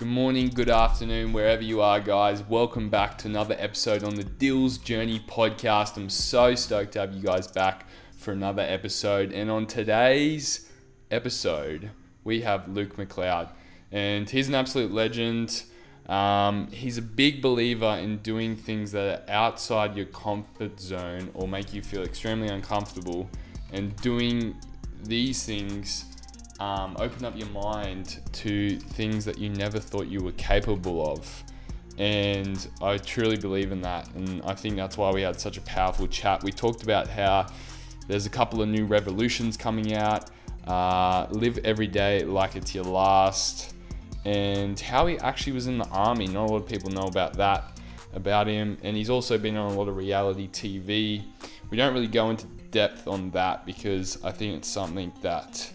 Good morning, good afternoon, wherever you are, guys. Welcome back to another episode on the Dills Journey podcast. I'm so stoked to have you guys back for another episode. And on today's episode, we have Luke McLeod, and he's an absolute legend. Um, he's a big believer in doing things that are outside your comfort zone or make you feel extremely uncomfortable, and doing these things um, open up your mind to things that you never thought you were capable of. And I truly believe in that. And I think that's why we had such a powerful chat. We talked about how there's a couple of new revolutions coming out, uh, live every day like it's your last, and how he actually was in the army. Not a lot of people know about that, about him. And he's also been on a lot of reality TV. We don't really go into depth on that because I think it's something that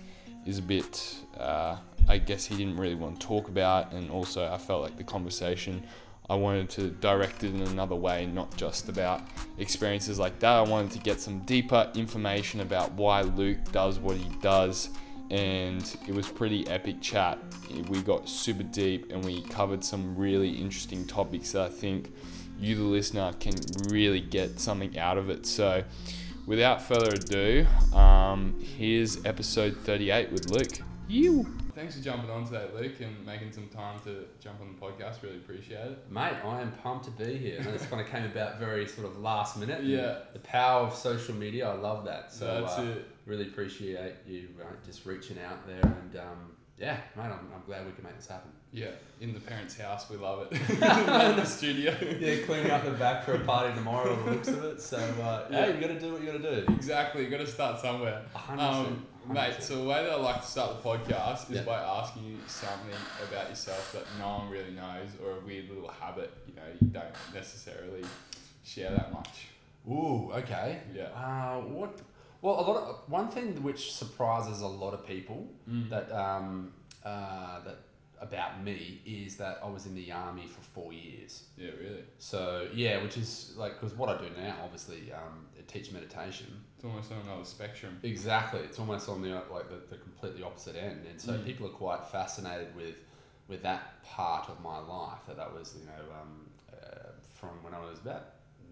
is a bit, uh, I guess he didn't really want to talk about, and also I felt like the conversation, I wanted to direct it in another way, not just about experiences like that. I wanted to get some deeper information about why Luke does what he does, and it was pretty epic chat. We got super deep, and we covered some really interesting topics that I think you, the listener, can really get something out of it. So without further ado, um, here's episode 38 with Luke. You. Thanks for jumping on today, Luke, and making some time to jump on the podcast. Really appreciate it. Mate, I am pumped to be here. And it's kind of came about very sort of last minute. Yeah. The power of social media, I love that. So That's uh, it. really appreciate you uh, just reaching out there. And um, yeah, mate, I'm, I'm glad we can make this happen. Yeah, in the parents' house, we love it. Not in the studio. Yeah, cleaning up the back for a party tomorrow, the looks of it. So uh, Yeah. yeah, you got to do what you got to do. Exactly, you got to start somewhere. 100%, Um, mate, 100%. so the way that I like to start the podcast is Yeah. by asking you something about yourself that no one really knows, or a weird little habit you know you don't necessarily share that much. Ooh, okay. Yeah. Uh, what? Well, a lot of one thing which surprises a lot of people Mm. that um, uh, that about me is that I was in the army for four years. Yeah, really. So yeah, which is like because what I do now, obviously, um, I teach meditation. It's almost on another spectrum. Exactly, it's almost on the like the, the completely opposite end, and so Mm. people are quite fascinated with with that part of my life. That that was you know um, uh, from when I was about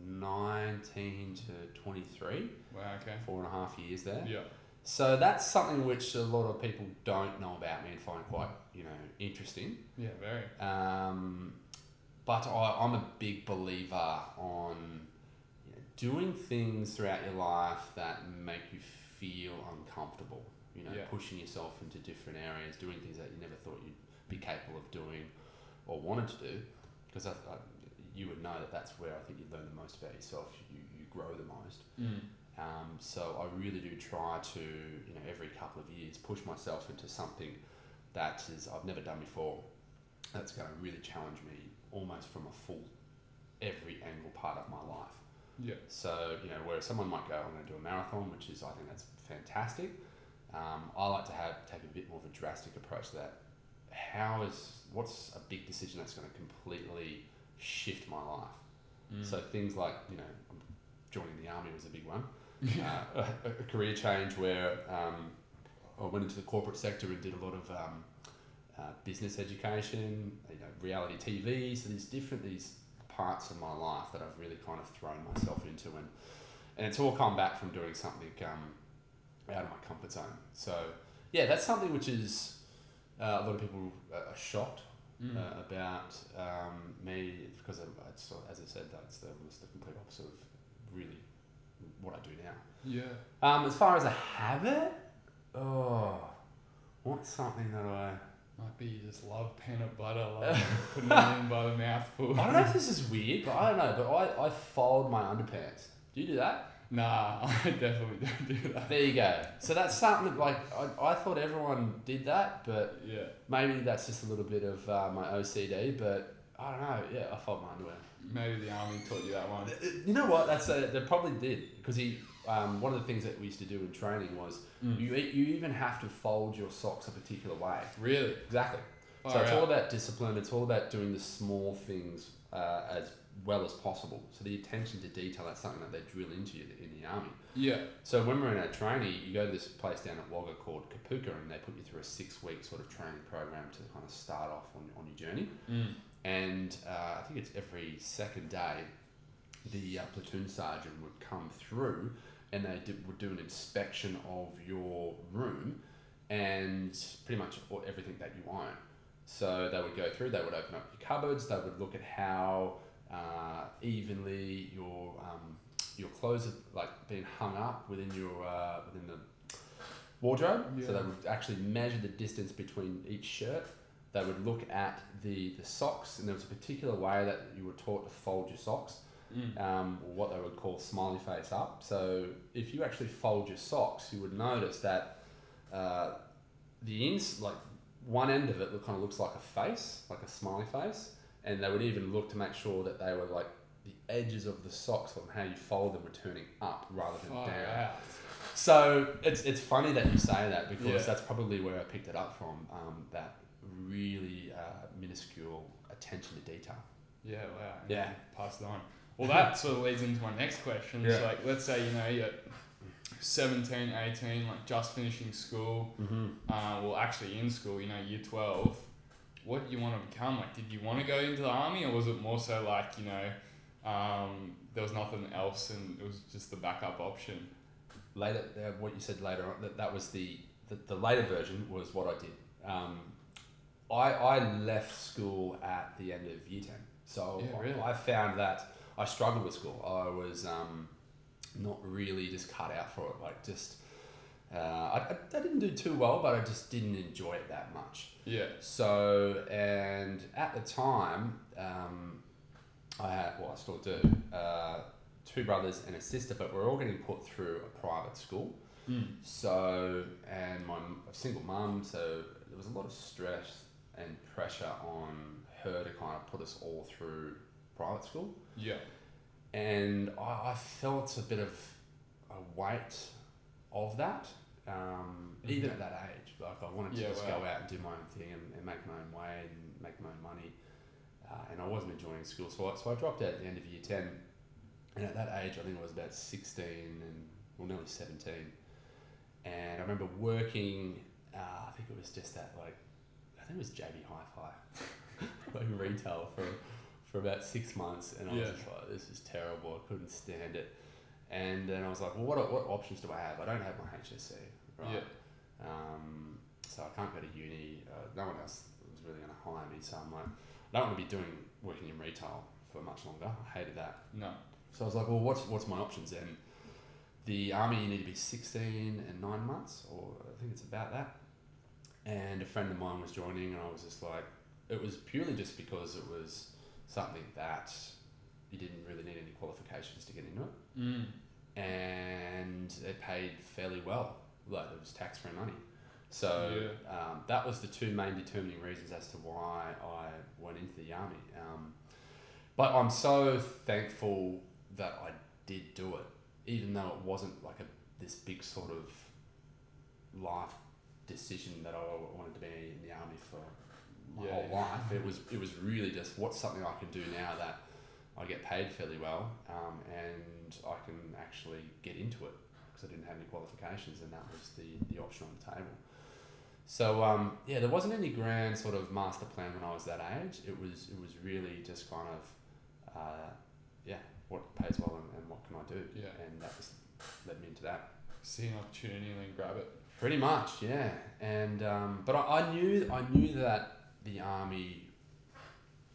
nineteen to twenty three, Wow. Okay. four and a half years there. Yeah. So that's something which a lot of people don't know about me and find quite you know interesting. Yeah. Very. Um, but I, I'm a big believer on you know, doing things throughout your life that make you feel uncomfortable. You know, Yeah. pushing yourself into different areas, doing things that you never thought you'd be capable of doing or wanted to do. Because I, I, you would know that that's where I think you learn the most about yourself. You, you grow the most. Mm. Um, so I really do try to, you know, every couple of years push myself into something that is I've never done before. That's going to really challenge me almost from a full, every angle part of my life. Yeah. So you know, where someone might go, I'm going to do a marathon, which is I think that's fantastic. Um, I like to have take a bit more of a drastic approach to that. How is what's a big decision that's going to completely shift my life? Mm. So things like you know, joining the army was a big one. uh, a, a career change where um, I went into the corporate sector and did a lot of um, uh, business education, you know, reality TV. So there's different these parts of my life that I've really kind of thrown myself into, and and it's all come back from doing something um, out of my comfort zone. So yeah, that's something which is uh, a lot of people are are shocked Mm. uh, about um, me because I, I as I said, that's the, was the complete opposite of really what I do now. yeah. Um, as far as a habit, oh, what's something that I Might be you just love peanut butter, love putting it in by the mouthful. I don't know if this is weird, but I don't know. But I, I fold my underpants. Do you do that? Nah, I definitely don't do that. There you go. So that's something that, like I, I thought everyone did that, but Yeah. maybe that's just a little bit of uh, my OCD. But I don't know. Yeah, I fold my underwear. Maybe the army taught you that one. Uh, You know what? That's a, they probably did because he. Um, one of the things that we used to do in training was Mm. you you even have to fold your socks a particular way. Really? Exactly. So Far it's all about discipline. It's all about doing the small things uh, as well as possible. So the attention to detail, that's something that they drill into you in the army. Yeah. So when we're in our training, you go to this place down at Wagga called Kapooka, and they put you through a six-week sort of training program to kind of start off on, on your journey. Mm. And uh, I think it's every second day, the uh, platoon sergeant would come through, and they did, would do an inspection of your room, and pretty much everything that you own. So they would go through, they would open up your cupboards, they would look at how uh, evenly your um, your clothes are like being hung up within your uh, within the wardrobe. Yeah. So they would actually measure the distance between each shirt. They would look at the, the socks, and there was a particular way that you were taught to fold your socks, Mm. um, or what they would call smiley face up. So if you actually fold your socks, you would notice that uh, the ins like one end of it look, kind of looks like a face, like a smiley face, and they would even look to make sure that they were like the edges of the socks on how you fold them were turning up rather than Far down. out. So it's it's funny that you say that because Yeah. that's probably where I picked it up from. Um, that really uh, minuscule attention to detail. Yeah, wow. Yeah. Pass it on. Well, that sort of leads into my next question. It's Yeah. like, let's say, you know, you're 17, 18, like just finishing school, Mm-hmm. uh, well, actually in school, you know, year 12. What do you want to become? Like, did you want to go into the army, or was it more so like, you know, um, there was nothing else and it was just the backup option? Later, uh, what you said later on, that, that was the, the the later version was what I did. Um, I I left school at the end of year ten, so Yeah, really? I, I found that I struggled with school. I was um, not really just cut out for it. Like just. Uh, I, I, didn't do too well, but I just didn't enjoy it that much. Yeah. So, and at the time, um, I had, well, I still do, uh, two brothers and a sister, but we're all getting put through a private school. Mm. So, and my single mum, so there was a lot of stress and pressure on her to kind of put us all through private school. Yeah. And I, I felt a bit of a weight of that, um, Mhm. even at that age. Like I wanted to Yeah, just wow. go out and do my own thing and, and make my own way and make my own money. Uh, and I wasn't enjoying school, so I, so I dropped out at the end of year 10. And at that age, I think I was about 16 and, well, nearly 17. And I remember working, uh, I think it was just at like, I think it was JB Hi-Fi, like retail for, for about six months. And I Yeah. was just like, this is terrible. I couldn't stand it. And then I was like, well, what, what options do I have? I don't have my HSC, right? Yeah. Um, so I can't go to uni. Uh, no one else was really going to hire me. So I'm like, I don't want to be doing working in retail for much longer. I hated that. No. So I was like, well, what's what's my options then? The army, you need to be 16 and nine months, or I think it's about that. And a friend of mine was joining, and I was just like, it was purely just because it was something that you didn't really need any qualifications to get into it Mm. and it paid fairly well. Like it was tax free money. So um, that was the two main determining reasons as to why I went into the army. Um, but I'm so thankful that I did do it, even though it wasn't like a this big sort of life decision that I wanted to be in the army for my Yeah. whole life. It was it was really just what's something I can do now that I get paid fairly well, um, and I can actually get into it because I didn't have any qualifications, and that was the, the option on the table. So um, yeah, there wasn't any grand sort of master plan when I was that age. It was it was really just kind of uh, yeah, what pays well and, and what can I do? Yeah. and that just led me into that. See an opportunity and then grab it. Pretty much, yeah. And um, but I, I knew I knew that the army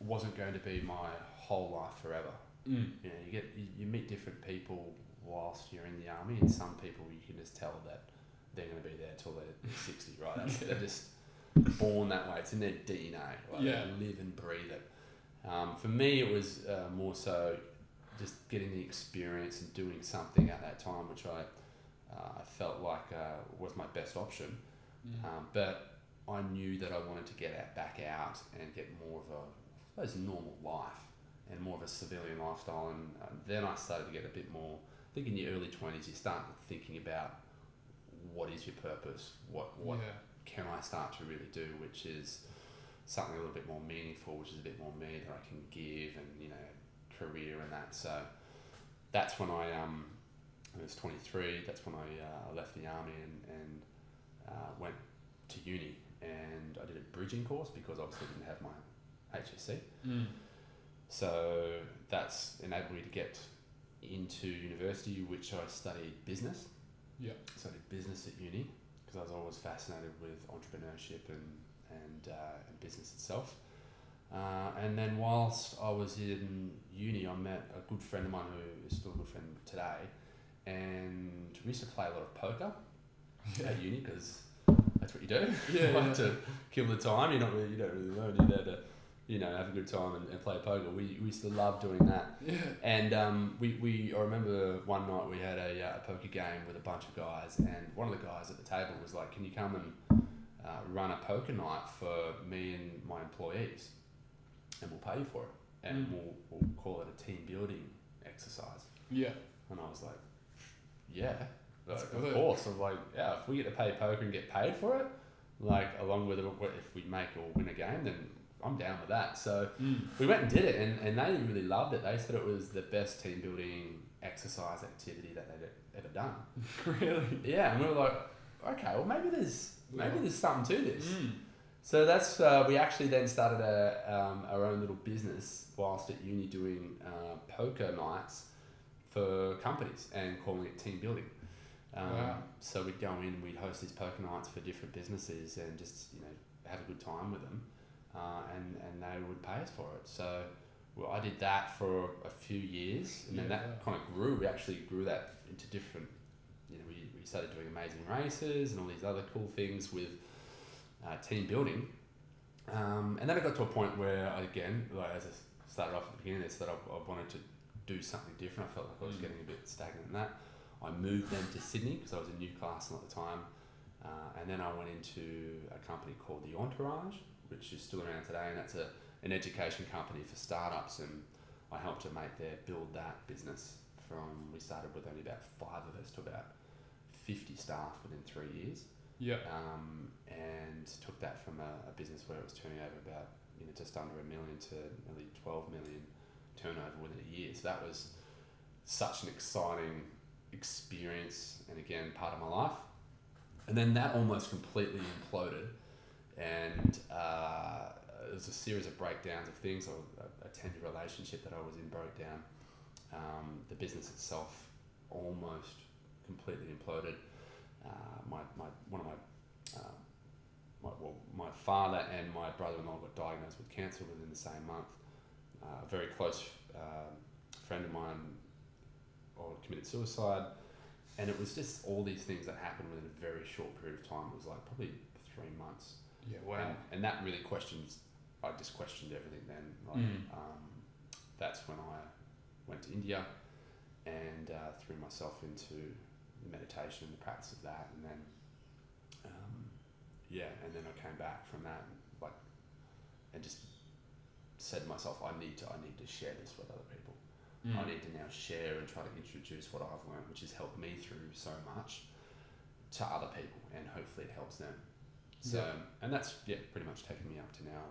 wasn't going to be my whole life forever. Mm. You know, you get you, you meet different people whilst you're in the army, and some people you can just tell that they're going to be there till they're sixty, right? That's, They're just born that way. It's in their DNA. Like Yeah. They live and breathe it. Um, for me, it was uh, more so just getting the experience and doing something at that time, which I uh, felt like uh, was my best option. Mm. Um, but I knew that I wanted to get out, back out and get more of a, I suppose, normal life and more of a civilian lifestyle. And uh, then I started to get a bit more. I think in your early twenties, you start thinking about what is your purpose, what what yeah. can I start to really do, which is something a little bit more meaningful, which is a bit more me that I can give and you know career and that. So that's when I um, I was 23. That's when I uh, left the army and, and uh, went to uni and I did a bridging course because obviously I didn't have my HSC. Mm. So that's enabled me to get into university, which I studied business. Yeah. Studied business at uni because I was always fascinated with entrepreneurship and and, uh, and business itself. Uh, and then whilst I was in uni, I met a good friend of mine who is still a good friend today, and we used to play a lot of poker at uni because that's what you do. Yeah, you like yeah. to kill the time. You're not really, you don't really learn. You're there to, you know, have a good time and, and play poker. We, we used to love doing that. Yeah. And um, we, we I remember one night we had a, uh, a poker game with a bunch of guys, and one of the guys at the table was like, "Can you come and uh, run a poker night for me and my employees, and we'll pay you for it, and Mm. we'll, we'll call it a team building exercise." Yeah. And I was like, "Yeah, That's like, good. of course." Was like, "Yeah, if we get to play poker and get paid for it, like along with if we make or win a game, then I'm down with that." So Mm. we went and did it, and, and they really loved it. They said it was the best team building exercise activity that they'd ever done. really? Yeah, and we were like, okay, well maybe there's maybe Yeah. there's something to this. Mm. So that's uh, we actually then started a, um, our own little business whilst at uni doing uh, poker nights for companies and calling it team building. Um, Wow. So we'd go in, we'd host these poker nights for different businesses and just you know have a good time with them, uh, and and they would pay us for it. So well, I did that for a few years, and then that kind of grew. We actually grew that into different. You know, we, we started doing amazing races and all these other cool things with uh, team building. Um, and then I got to a point where, again, like as I started off at the beginning, it's that I, I wanted to do something different. I felt like I was Mm. getting a bit stagnant in that. I moved then to Sydney because I was in Newcastle at the time. Uh, and then I went into a company called The Entourage, which is still around today, and that's a, an education company for startups. And I helped to make their build that business from we started with only about five of us to about 50 staff within three years Yeah. um, and took that from a, a business where it was turning over about you know just under a million to nearly 12 million turnover within a year. So that was such an exciting experience, and again part of my life. And then that almost completely imploded, and uh, it was a series of breakdowns of things. A, tender relationship that I was in broke down. Um, the business itself almost completely imploded. Uh, my, my one of my, uh, my well, my father and my brother-in-law got diagnosed with cancer within the same month. Uh, a very close uh, friend of mine or committed suicide, and it was just all these things that happened within a very short period of time. It was like probably three months, Yeah. Wow. and, and that really questions. I just questioned everything then. Like, Mm. um, that's when I went to India and uh, threw myself into meditation and the practice of that, and then um, yeah, and then I came back from that, and, like, and just said to myself, I need to, I need to share this with other people. Mm. I need to now share and try to introduce what I've learned, which has helped me through so much, to other people, and hopefully it helps them. So, Yeah. and that's yeah, pretty much taken me up to now.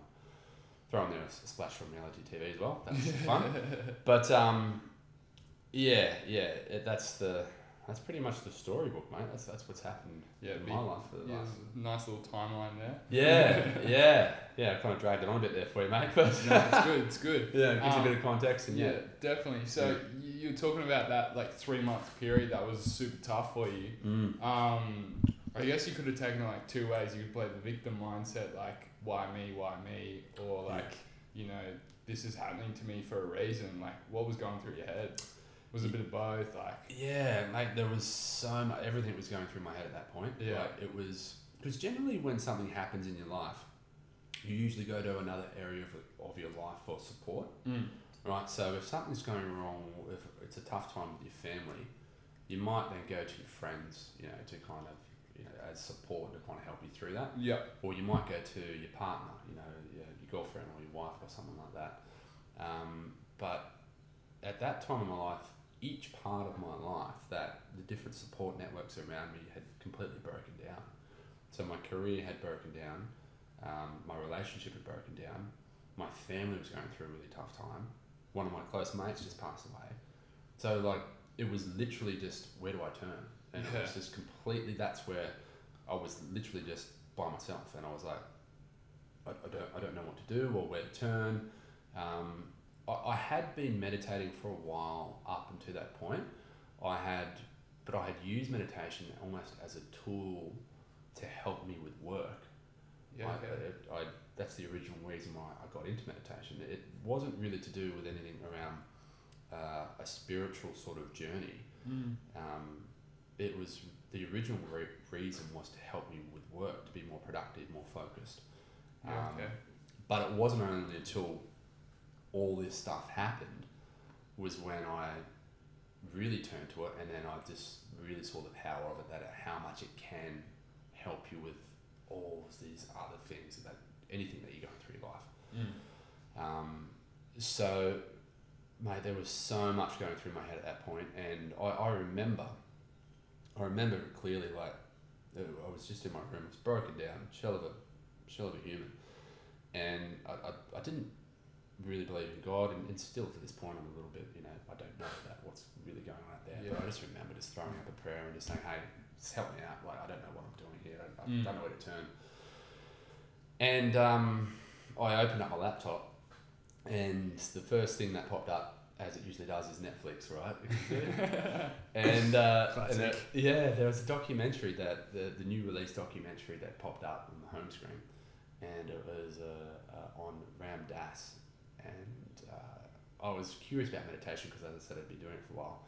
Throw in there a splash from reality TV as well. That's fun. But um, yeah, yeah, it, that's the that's pretty much the storybook, mate. That's that's what's happened Yeah. in big- my life for the yeah, last. nice little timeline there. Yeah, yeah, yeah. I kind of dragged it on a bit there for you, mate. But No, it's good. It's good. yeah, it gives you a Um, bit of context and Yeah, yeah. definitely. So you you're talking about that like three month period that was super tough for you. Mm. Um, I guess you could have taken it like two ways. You could play the victim mindset, like why me, why me, or like you know this is happening to me for a reason. Like what was going through your head? Was it a bit of both? Like Yeah, mate. There was so much. Everything was going through my head at that point. Yeah. Like, it was because generally when something happens in your life, you usually go to another area of, of your life for support. mm, Right, so if something's going wrong, if it's a tough time with your family, you might then go to your friends, you know, to kind of, you know, as support to kind of help you through that. yeah, Or you might go to your partner, you know, your, your girlfriend or your wife or something like that. Um, but at that time in my life, each part of my life, that the different support networks around me had completely broken down. So my career had broken down, um, my relationship had broken down, my family was going through a really tough time. one of my close mates just passed away. So like it was literally just where do I turn? And it was just completely that's where I was literally just by myself and I was like I, I don't I don't know what to do or where to turn. Um, I, I had been meditating for a while up until that point. I had but I had used meditation almost as a tool to help me with work. Yeah. I, Okay. it, I, that's the original reason why I got into meditation. It wasn't really to do with anything around uh, a spiritual sort of journey. Mm. Um, it was the original re- reason was to help me with work, to be more productive, more focused. Yeah. Um, okay. But it wasn't only until all this stuff happened was when I really turned to it, and then I just really saw the power of it. That how much it can help you with all these other things that anything that you're going through your life. Mm. Um, so, mate, there was so much going through my head at that point, and I, I remember, I remember clearly. Like, uh, I was just in my room, it was broken down, shell of a, shell of a human, and I, I, I didn't really believe in God, and, and still to this point, I'm a little bit, you know, I don't know that what's really going on out there. Yeah. But I just remember just throwing up a prayer and just saying, hey, just help me out. Like, I don't know what I'm doing here. I, I Mm. don't know where to turn. And um, I opened up my laptop, and the first thing that popped up, as it usually does, is Netflix, right? and, uh, and there- yeah, there was a documentary that the, the new release documentary that popped up on the home screen, and it was uh, uh, on Ram Dass, and uh, I was curious about meditation because, as I said, I'd been doing it for a while.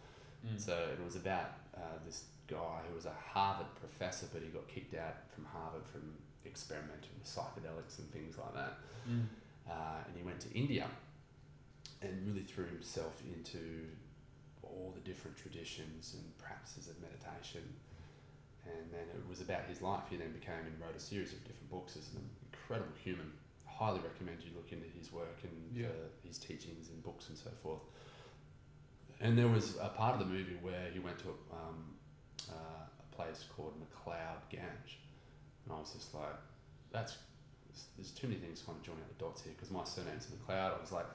Mm. So it was about uh, this guy who was a Harvard professor, but he got kicked out from Harvard from experimenting with psychedelics and things like that. Mm. Uh, and he went to India and really threw himself into all the different traditions and practices of meditation. And then it was about his life. He then became and wrote a series of different books as an incredible human. Highly recommend you look into his work and Yeah. uh, his teachings and books and so forth. And there was a part of the movie where he went to a, um, uh, a place called McLeod Ganj. And I was just like, that's, there's, too many things kind of joining up the dots here because my surname's McLeod. I was like,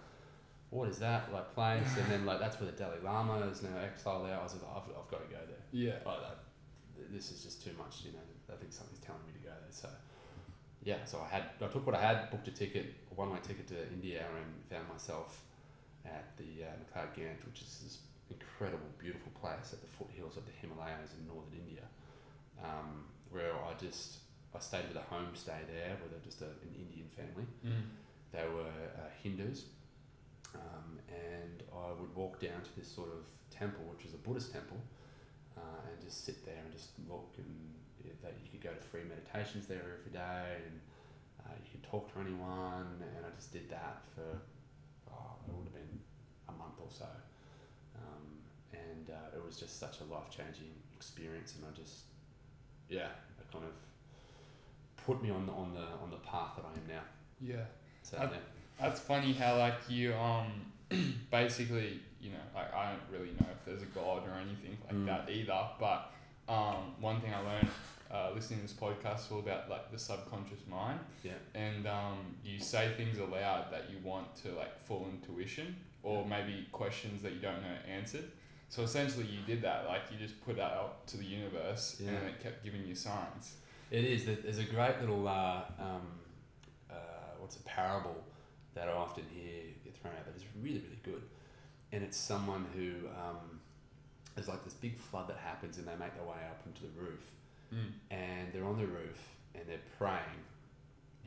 what is that like place? and then like that's where the Dalai Lama is now exiled there. I was like, I've, I've got to go there. Yeah. Like that, this is just too much. You know, I think something's telling me to go there. So yeah, so I had I took what I had, booked a ticket, a one way ticket to India, and found myself at the uh, McLeod Ganj, which is this incredible, beautiful place at the foothills of the Himalayas in northern India, um, where I just I stayed with a homestay there with a, just a, an Indian family. Mm. They were uh, Hindus, um, and I would walk down to this sort of temple, which was a Buddhist temple, uh, and just sit there and just look. And that you could go to free meditations there every day, and uh, you could talk to anyone. And I just did that for oh, it would have been a month or so, um, and uh, it was just such a life changing experience. And I just yeah, it kind of put me on the on the on the path that I am now. Yeah. So I- yeah. That's funny how like you um basically you know like I don't really know if there's a god or anything like Mm. that either. But um, one thing I learned uh, listening to this podcast all about like the subconscious mind. Yeah. And um, you say things aloud that you want to like full intuition or maybe questions that you don't know answered. So essentially, you did that. Like you just put that out to the universe, Yeah. and it kept giving you signs. It is. There- There's a great little uh, um, uh, what's a parable that I often hear get thrown out but it's really really good, and it's someone who um, there's like this big flood that happens and they make their way up into the roof Mm. and they're on the roof and they're praying,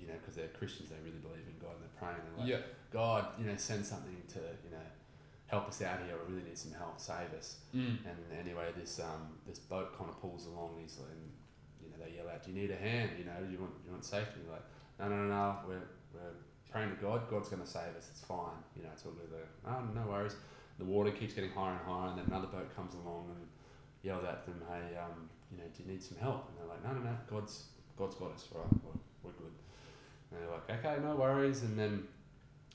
you know, because they're Christians, they really believe in God and they're praying. They're like, yeah. God, you know, send something to you know help us out here. We really need some help. Save us. Mm. And anyway, this um, this boat kind of pulls along. These and you know they yell out, "Do you need a hand? You know, do you want you want safety?" Like, no, no, no, no. We're we're praying to God. God's going to save us. It's fine. You know, it's all good. There. Oh, no worries. The water keeps getting higher and higher, and then another boat comes along and yells at them, "Hey, um, you know, do you need some help?" And they're like, "No, no, no. God's God's got us. Right, we're, we're good." And they're like, "Okay, no worries." And then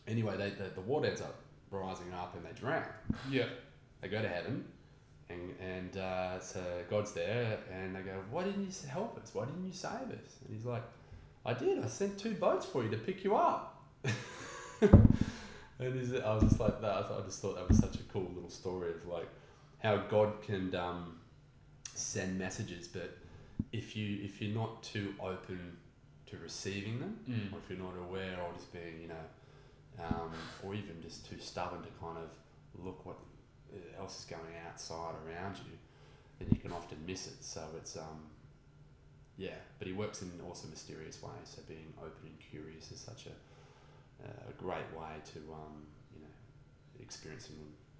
anyway, they, the the water ends up rising up, and they drown Yeah. they go to heaven and, and uh, so God's there and they go, why didn't you help us? Why didn't you save us? And he's like, I did. I sent two boats for you to pick you up. And is it? I was just like that. I, thought, I just thought that was such a cool little story of like how God can um, send messages, but if you if you're not too open to receiving them, Mm. or if you're not aware, or just being you know, um, or even just too stubborn to kind of look what else is going outside around you, then you can often miss it. So it's um, yeah, but he works in an also mysterious ways. So being open and curious is such a a great way to um, you know experiencing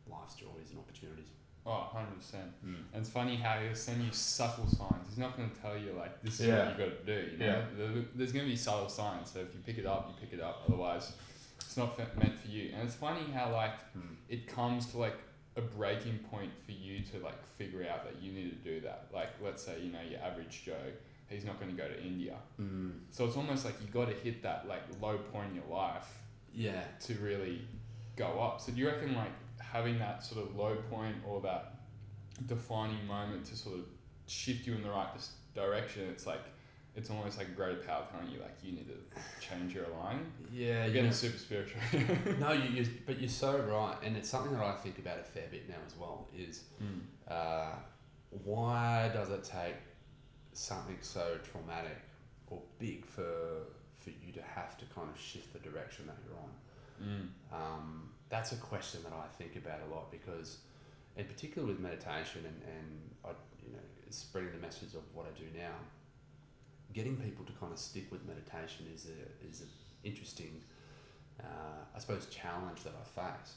life's joys and opportunities. Oh, 100%. And it's funny how he'll send you subtle signs. He's not going to tell you, like, this is Yeah. what you got to do. You know? Yeah. There's going to be subtle signs. So if you pick it up, you pick it up. Otherwise, it's not meant for you. And it's funny how, like, Mm. it comes to, like, a breaking point for you to, like, figure out that you need to do that. Like, let's say, you know, your average Joe, he's not going to go to India. Mm. So it's almost like you got to hit that, like, low point in your life Yeah. to really go up. So do you reckon like having that sort of low point or that defining moment to sort of shift you in the right direction? It's like it's almost like a greater power telling you like you need to change your alignment. Yeah. You're you getting know- super spiritual. no, you, you, but you're so right, and it's something that I think about a fair bit now as well. Is mm. uh, why does it take something so traumatic or big for for you to have to kind of shift the direction that you're on? Mm. Um, that's a question that I think about a lot because, in particular with meditation and, and I, you know, spreading the message of what I do now, getting people to kind of stick with meditation is a is an interesting, uh, I suppose, challenge that I face,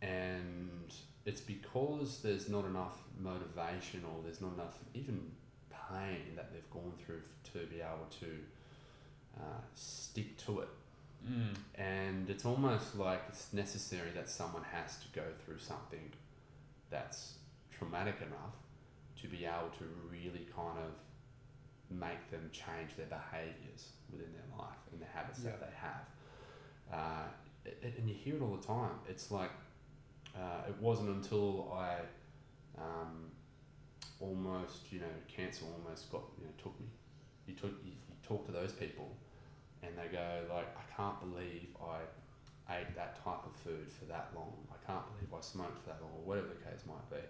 and it's because there's not enough motivation or there's not enough even pain that they've gone through to be able to uh, stick to it Mm. and it's almost like it's necessary that someone has to go through something that's traumatic enough to be able to really kind of make them change their behaviors within their life and the habits that they have. Uh, it- and you hear it all the time. It's like uh, it wasn't until I um, almost, you know, cancer almost got, you know, took me. You, took, you, you talk to those people and they go like, I can't believe I ate that type of food for that long. I can't believe I smoked for that long, or whatever the case might be.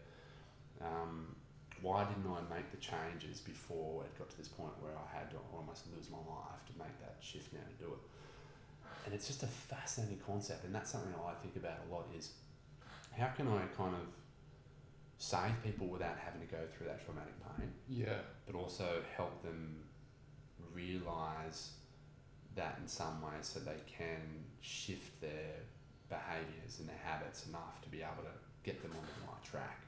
Um, why didn't I make the changes before it got to this point where I had to almost lose my life to make that shift now to do it? And it's just a fascinating concept, and that's something I think about a lot. Is how can I kind of save people without having to go through that traumatic pain? Yeah. but also help them realize that in some way so they can shift their behaviors and their habits enough to be able to get them on the right track.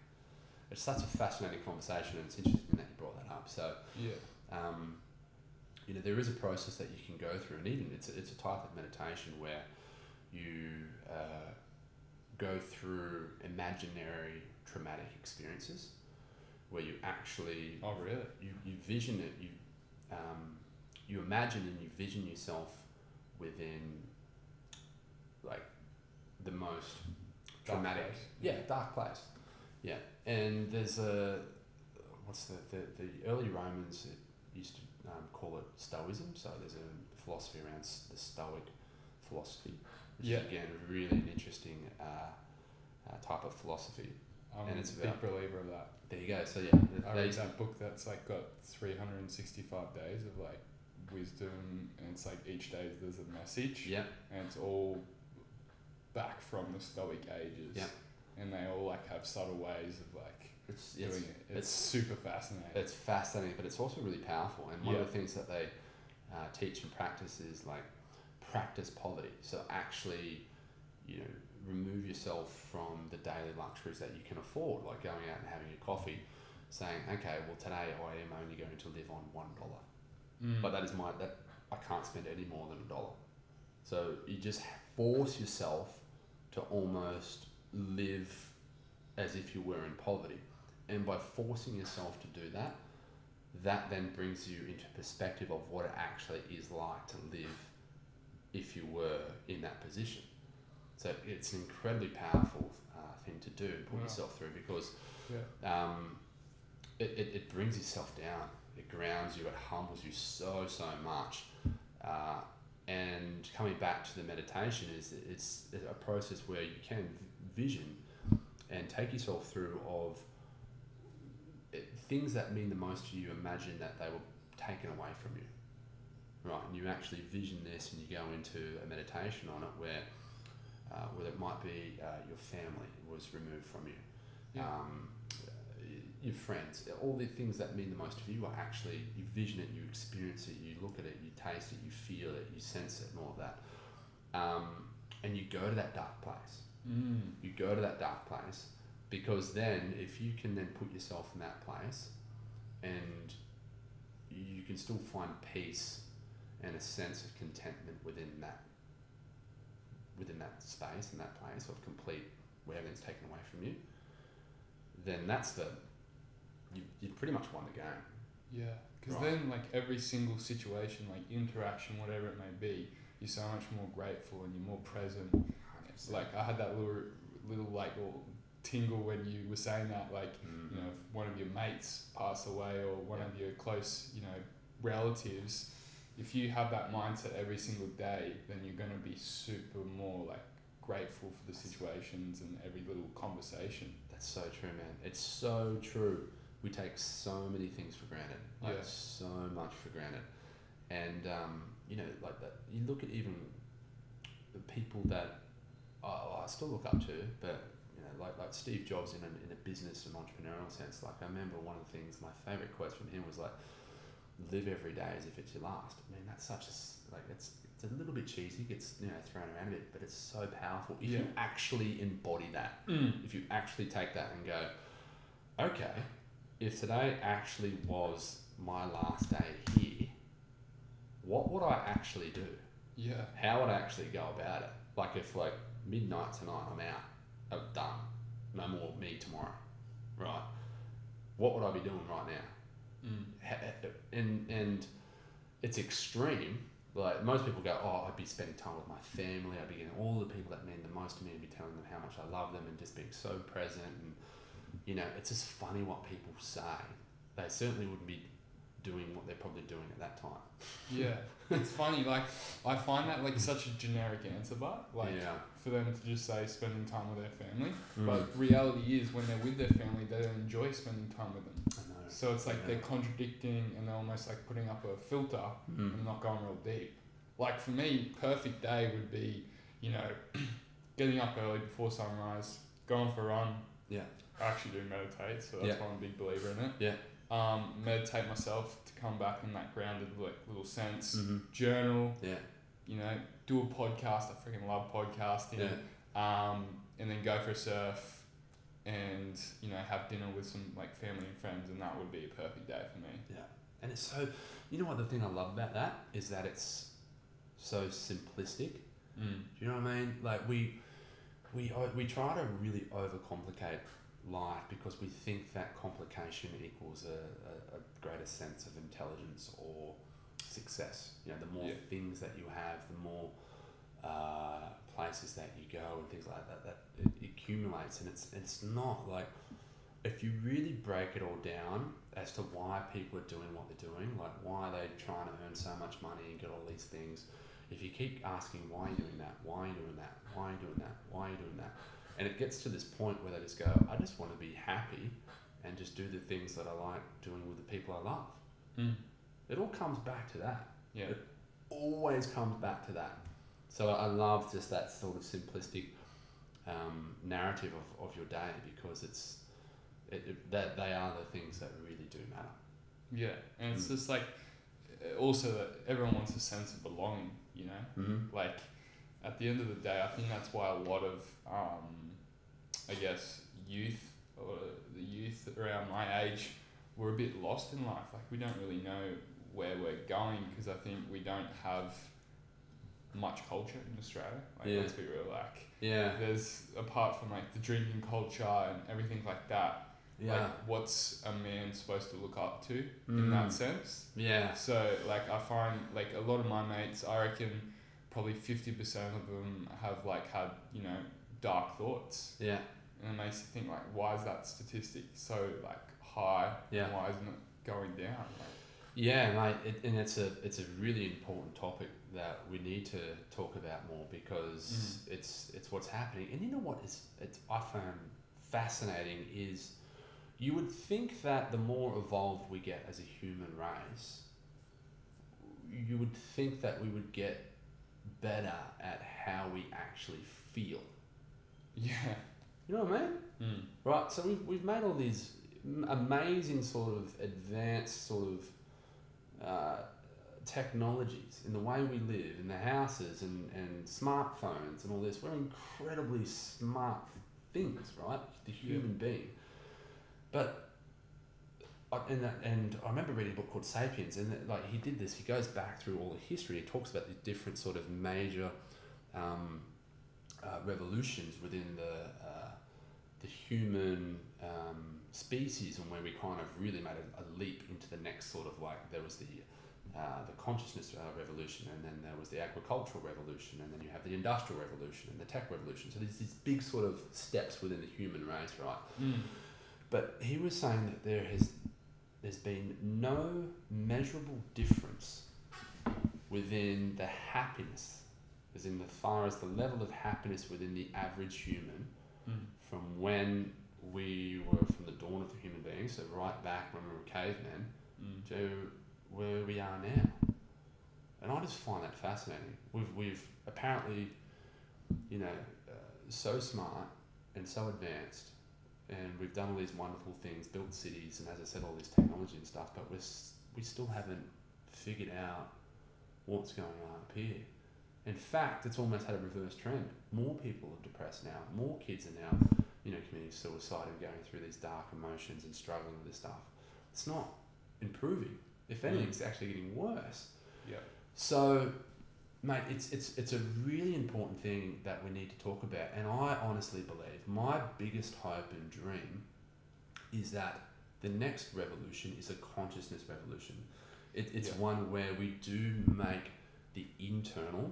It's such a fascinating conversation and it's interesting that you brought that up. So, Yeah. um, you know, there is a process that you can go through, and even it's a, it's a type of meditation where you uh, go through imaginary traumatic experiences, where you actually Oh really? you, you vision it, you um, you imagine and you vision yourself within like the most Dark traumatic place. yeah dark place yeah and there's a what's the the, the early Romans used to um, call it Stoicism so there's a philosophy around the Stoic philosophy which Yeah. is again really an interesting uh, uh, type of philosophy I'm And it's a big about- believer of that. there you go so yeah I read that book that's like got 365 days of like wisdom, and it's like each day there's a message, yeah and it's all back from the Stoic ages. Yeah. And they all like have subtle ways of like it's, it's doing it. It's, it's- super fascinating. It's fascinating, but it's also really powerful. And one Yeah. of the things that they uh, teach and practice is like practice poverty. So actually, you know, remove yourself from the daily luxuries that you can afford, like going out and having a coffee, saying, okay, well today I am only going to live on one dollar, Mm. but that is my that I can't spend any more than a dollar. So you just force yourself to almost live as if you were in poverty. And by forcing yourself to do that, that then brings you into perspective of what it actually is like to live if you were in that position. So it's an incredibly powerful uh, thing to do and put Wow. yourself through because yeah. um, it, it, it brings yourself down. It grounds you. It humbles you so, so much. Uh, and coming back to the meditation is it's a process where you can vision and take yourself through of eh, things that mean the most to you. Imagine that they were taken away from you, right? And you actually vision this, and you go into a meditation on it where, uh, where it might be uh, your family was removed from you, Yeah. um, your friends, all the things that mean the most to you are actually you vision it, you experience it, you look at it, you taste it, you feel it, you sense it, and all of that. Um, and you go to that dark place. Mm. You go to that dark place because then, if you can then put yourself in that place, and you can still find peace and a sense of contentment within that within that space and that place of complete where everything's taken away from you, then that's the you you pretty much won the game. Yeah, because Right. then like every single situation, like interaction, whatever it may be, you're so much more grateful and you're more present. It's like I had that little little like little tingle when you were saying that, like mm. you know, if one of your mates passed away or one Yeah. of your close, you know, relatives, if you have that mindset every single day, then you're gonna be super more like grateful for the situations and every little conversation. That's so true, man. It's so true. We take so many things for granted, like Yeah. so much for granted, and um, you know, like that. You look at even the people that I, I still look up to, but you know, like like Steve Jobs in a, in a business and entrepreneurial sense. Like I remember one of the things, my favorite quote from him was like, "Live every day as if it's your last." I mean, that's such a like it's it's a little bit cheesy, gets you know thrown around a bit, but it's so powerful if you actually embody that Mm. if you actually take that and go, okay, if today actually was my last day here, what would I actually do? Yeah. How would I actually go about it? Like if like midnight tonight I'm out, I'm done, no more me tomorrow, right? What would I be doing right now? Mm. And and it's extreme. Like most people go, oh, I'd be spending time with my family. I'd be getting all the people that mean the most to me, and be telling them how much I love them, and just being so present. And you know, it's just funny what people say. They certainly wouldn't be doing what they're probably doing at that time. Yeah, it's funny. Like I find that like such a generic answer, but like yeah, for them to just say spending time with their family. Mm. But reality is, when they're with their family, they don't enjoy spending time with them. I know. So it's like they're contradicting and they're almost like putting up a filter Mm. and not going real deep. Like for me, perfect day would be, you know, getting up early before sunrise, going for a run. Yeah. I actually do meditate, so that's Yeah. why I'm a big believer in it. Yeah. Um, meditate myself to come back in that grounded like little sense. Mm-hmm. Journal, Yeah, you know, do a podcast. I freaking love podcasting. yeah, Um, and then go for a surf, and you know, have dinner with some like family and friends, and that would be a perfect day for me. yeah. And it's so, you know what the thing I love about that is that it's so simplistic. Mm. Do you know what I mean? Like we, we we try to really overcomplicate life because we think that complication equals a, a, a greater sense of intelligence or success. You know, the more Yeah. things that you have, the more uh, places that you go and things like that, that it accumulates. And it's it's not like if you really break it all down as to why people are doing what they're doing, like why are they're trying to earn so much money and get all these things, if you keep asking why are you doing that, why are you doing that, why are you doing that, why are you doing that, and it gets to this point where they just go, I just want to be happy and just do the things that I like doing with the people I love. Mm. It all comes back to that. Yeah. It always comes back to that. So I love just that sort of simplistic um, narrative of, of your day because it's it, it, that they are the things that really do matter. Yeah, and it's Mm. just like uh, also that everyone wants a sense of belonging. You know, Mm-hmm. like at the end of the day, I think that's why a lot of um, I guess youth or the youth around my age we're a bit lost in life. Like we don't really know where we're going because I think we don't have much culture in Australia. Like Yeah. let's be real, like Yeah, there's apart from like the drinking culture and everything like that. Yeah, Like what's a man supposed to look up to in Mm. that sense? yeah, So like I find like a lot of my mates, I reckon probably fifty percent of them have like had you know dark thoughts, yeah, and it makes you think like why is that statistic so like high? Yeah. Why isn't it going down? Like, Yeah, mate, it, and it's a it's a really important topic that we need to talk about more because it's it's what's happening. And you know what is it's I found fascinating is you would think that the more evolved we get as a human race, you would think that we would get better at how we actually feel. Yeah. You know what I mean? Mm. Right, so we've, we've made all these amazing sort of advanced sort of uh, technologies in the way we live, in the houses and, and smartphones and all this. We're incredibly smart things, right? The human being. But, and, that, and I remember reading a book called Sapiens, and like he did this, he goes back through all the history, he talks about the different sort of major um, uh, revolutions within the uh, the human um, species and where we kind of really made a, a leap into the next sort of like there was the uh, the consciousness uh, revolution and then there was the agricultural revolution and then you have the industrial revolution and the tech revolution so there's these big sort of steps within the human race right Mm. But he was saying that there has there's been no measurable difference within the happiness as in the far as the level of happiness within the average human Mm. from when we were from the dawn of the human being, so right back when we were cavemen, Mm. to where we are now. And I just find that fascinating. We've, we've apparently, you know, uh, so smart and so advanced, and we've done all these wonderful things, built cities, and as I said, all this technology and stuff, but we're, we still haven't figured out what's going on up here. In fact, it's almost had a reverse trend. More people are depressed now. More kids are now, you know, committing suicide and going through these dark emotions and struggling with this stuff. It's not improving. If anything, Mm. it's actually getting worse. Yeah. So, mate, it's it's it's a really important thing that we need to talk about. And I honestly believe my biggest hope and dream is that the next revolution is a consciousness revolution. It, it's Yeah. one where we do make the internal,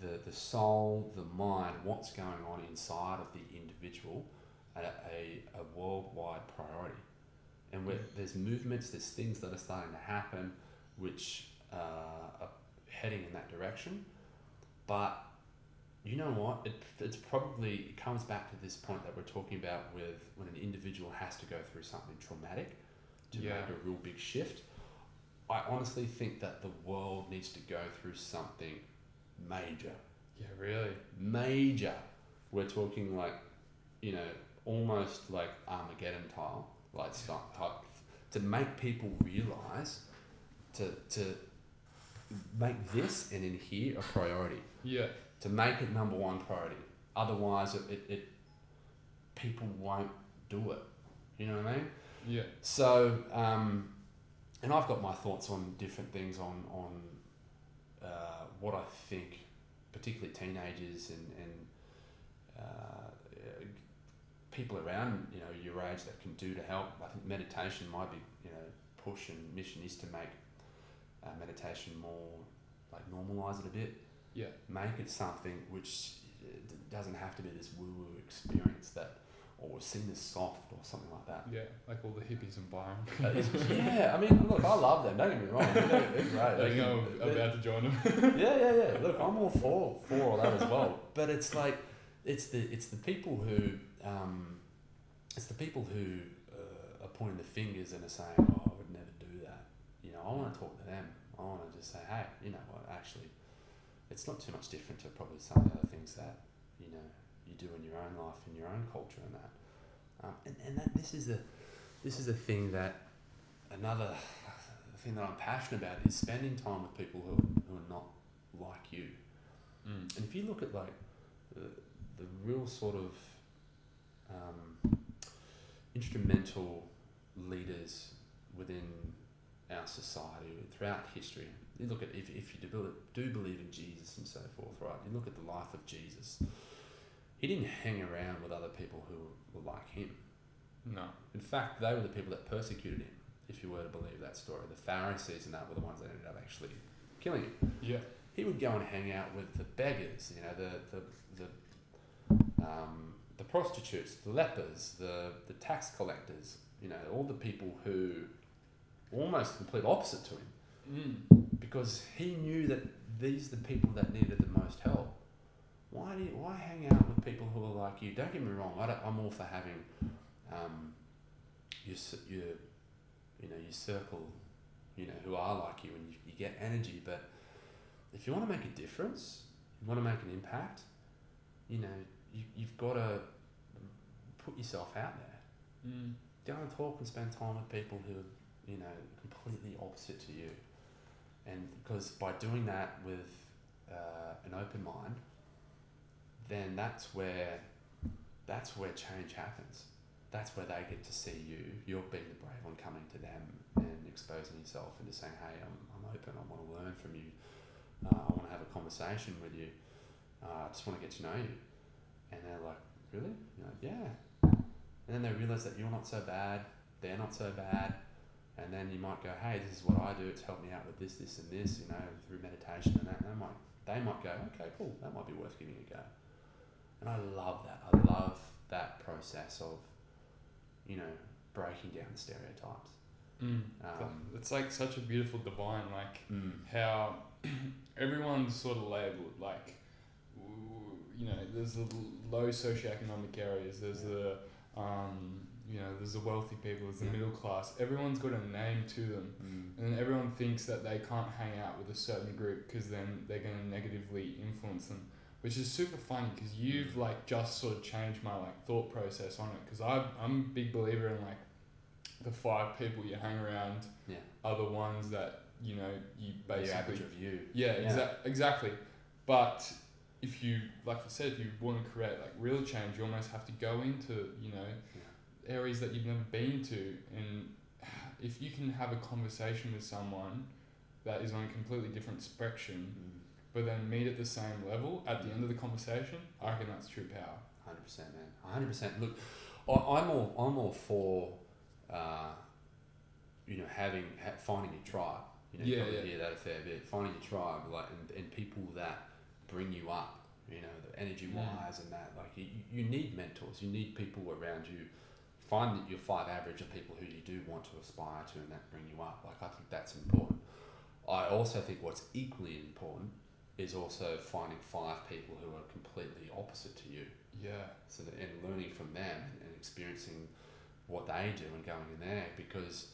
the the soul, the mind, what's going on inside of the individual, a, a, a worldwide priority. And where there's movements, there's things that are starting to happen, which uh, are heading in that direction. But you know what? It, it's probably it comes back to this point that we're talking about with when an individual has to go through something traumatic to Yeah. make a real big shift. I honestly think that the world needs to go through something major. Yeah, really. Major. We're talking like, you know, almost like Armageddon style, like stuff type, to make people realize to to make this and in here a priority Yeah. to make it number one priority. Otherwise, it, it, it people won't do it. You know what I mean? Yeah. So, um, and I've got my thoughts on different things on on uh, what I think, particularly teenagers and and uh, people around you know your age that can do to help. I think meditation might be you know push and mission is to make uh, meditation more like normalize it a bit Yeah. make it something which uh, doesn't have to be this woo woo experience that, or seen as soft or something like that. Yeah. Like all the hippies and Byron. Uh, yeah, I mean, look, I love them. Don't get me wrong, they're, they're great. I They can- I'm about to join them. yeah, yeah, yeah. Look, I'm all for for all that as well. But it's like, it's the it's the people who, um, it's the people who uh, are pointing the fingers and are saying, "Oh, I would never do that." You know, I want to talk to them. I want to just say, "Hey, you know what? Actually, it's not too much different to probably some of the other things that you know you do in your own life, in your own culture, and that." Um, and and that this is a this is a thing that another thing that I'm passionate about is spending time with people who who are not like you. Mm. And if you look at like the, the real sort of um, instrumental leaders within our society throughout history, you look at if, if you do believe, do believe in Jesus and so forth, right? You look at the life of Jesus. He didn't hang around with other people who were like him. No. In fact, they were the people that persecuted him, if you were to believe that story. The Pharisees and that were the ones that ended up actually killing him Yeah. he would go and hang out with the beggars, you know, the the the, um, the prostitutes, the lepers, the the tax collectors, you know, all the people who almost complete opposite to him. Mm. because he knew that these are the people that needed the most help. Why do you, why hang out with people who are like you? Don't get me wrong. I I'm all for having um, your your you know your circle, you know who are like you and you, you get energy. But if you want to make a difference, you want to make an impact, you know you you've got to put yourself out there. Mm. Go and talk and spend time with people who are, you know, completely opposite to you. And because by doing that with uh, an open mind, then that's where that's where change happens. That's where they get to see you. You're being the brave one coming to them and exposing yourself and just saying, "Hey, I'm, I'm open. I want to learn from you. Uh, I want to have a conversation with you. Uh, I just want to get to know you." And they're like, "Really?" You're like, "Yeah." And then they realize that you're not so bad, they're not so bad, and then you might go, "Hey, this is what I do. It's helped me out with this, this, and this." You know, through meditation and that. And they might they might go, "Okay, cool. That might be worth giving a go." And I love that. I love that process of, you know, breaking down the stereotypes. Mm. Um, it's like such a beautiful divine, like mm, how everyone's sort of labeled like you know there's the low socioeconomic areas there's the um, you know there's the wealthy people there's the Yeah. middle class everyone's got a name to them mm, and then everyone thinks that they can't hang out with a certain group because then they're going to negatively influence them which is super funny because you've like just sort of changed my like thought process on it because I'm a big believer in like the five people you hang around Yeah. are the ones that you know you the basically average of you. yeah, Yeah. Exa- exactly. But if you, like I said, if you want to create like real change, you almost have to go into you know areas that you've never been to, and if you can have a conversation with someone that is on a completely different spectrum, Mm. but then meet at the same level at the end of the conversation, I reckon that's true power. Hundred percent, man. Hundred percent. Look, I, I'm all I'm all for, uh, you know, having ha- finding your tribe. You know, Yeah, yeah. hear that a fair bit. Finding your tribe, like, and, and people that bring you up. You know, the energy wise and that. Like, you, you need mentors. You need people around you. Find that your five average of people who you do want to aspire to and that bring you up. Like, I think that's important. I also think what's equally important is also finding five people who are completely opposite to you Yeah. so that, and learning from them and, experiencing what they do and going in there because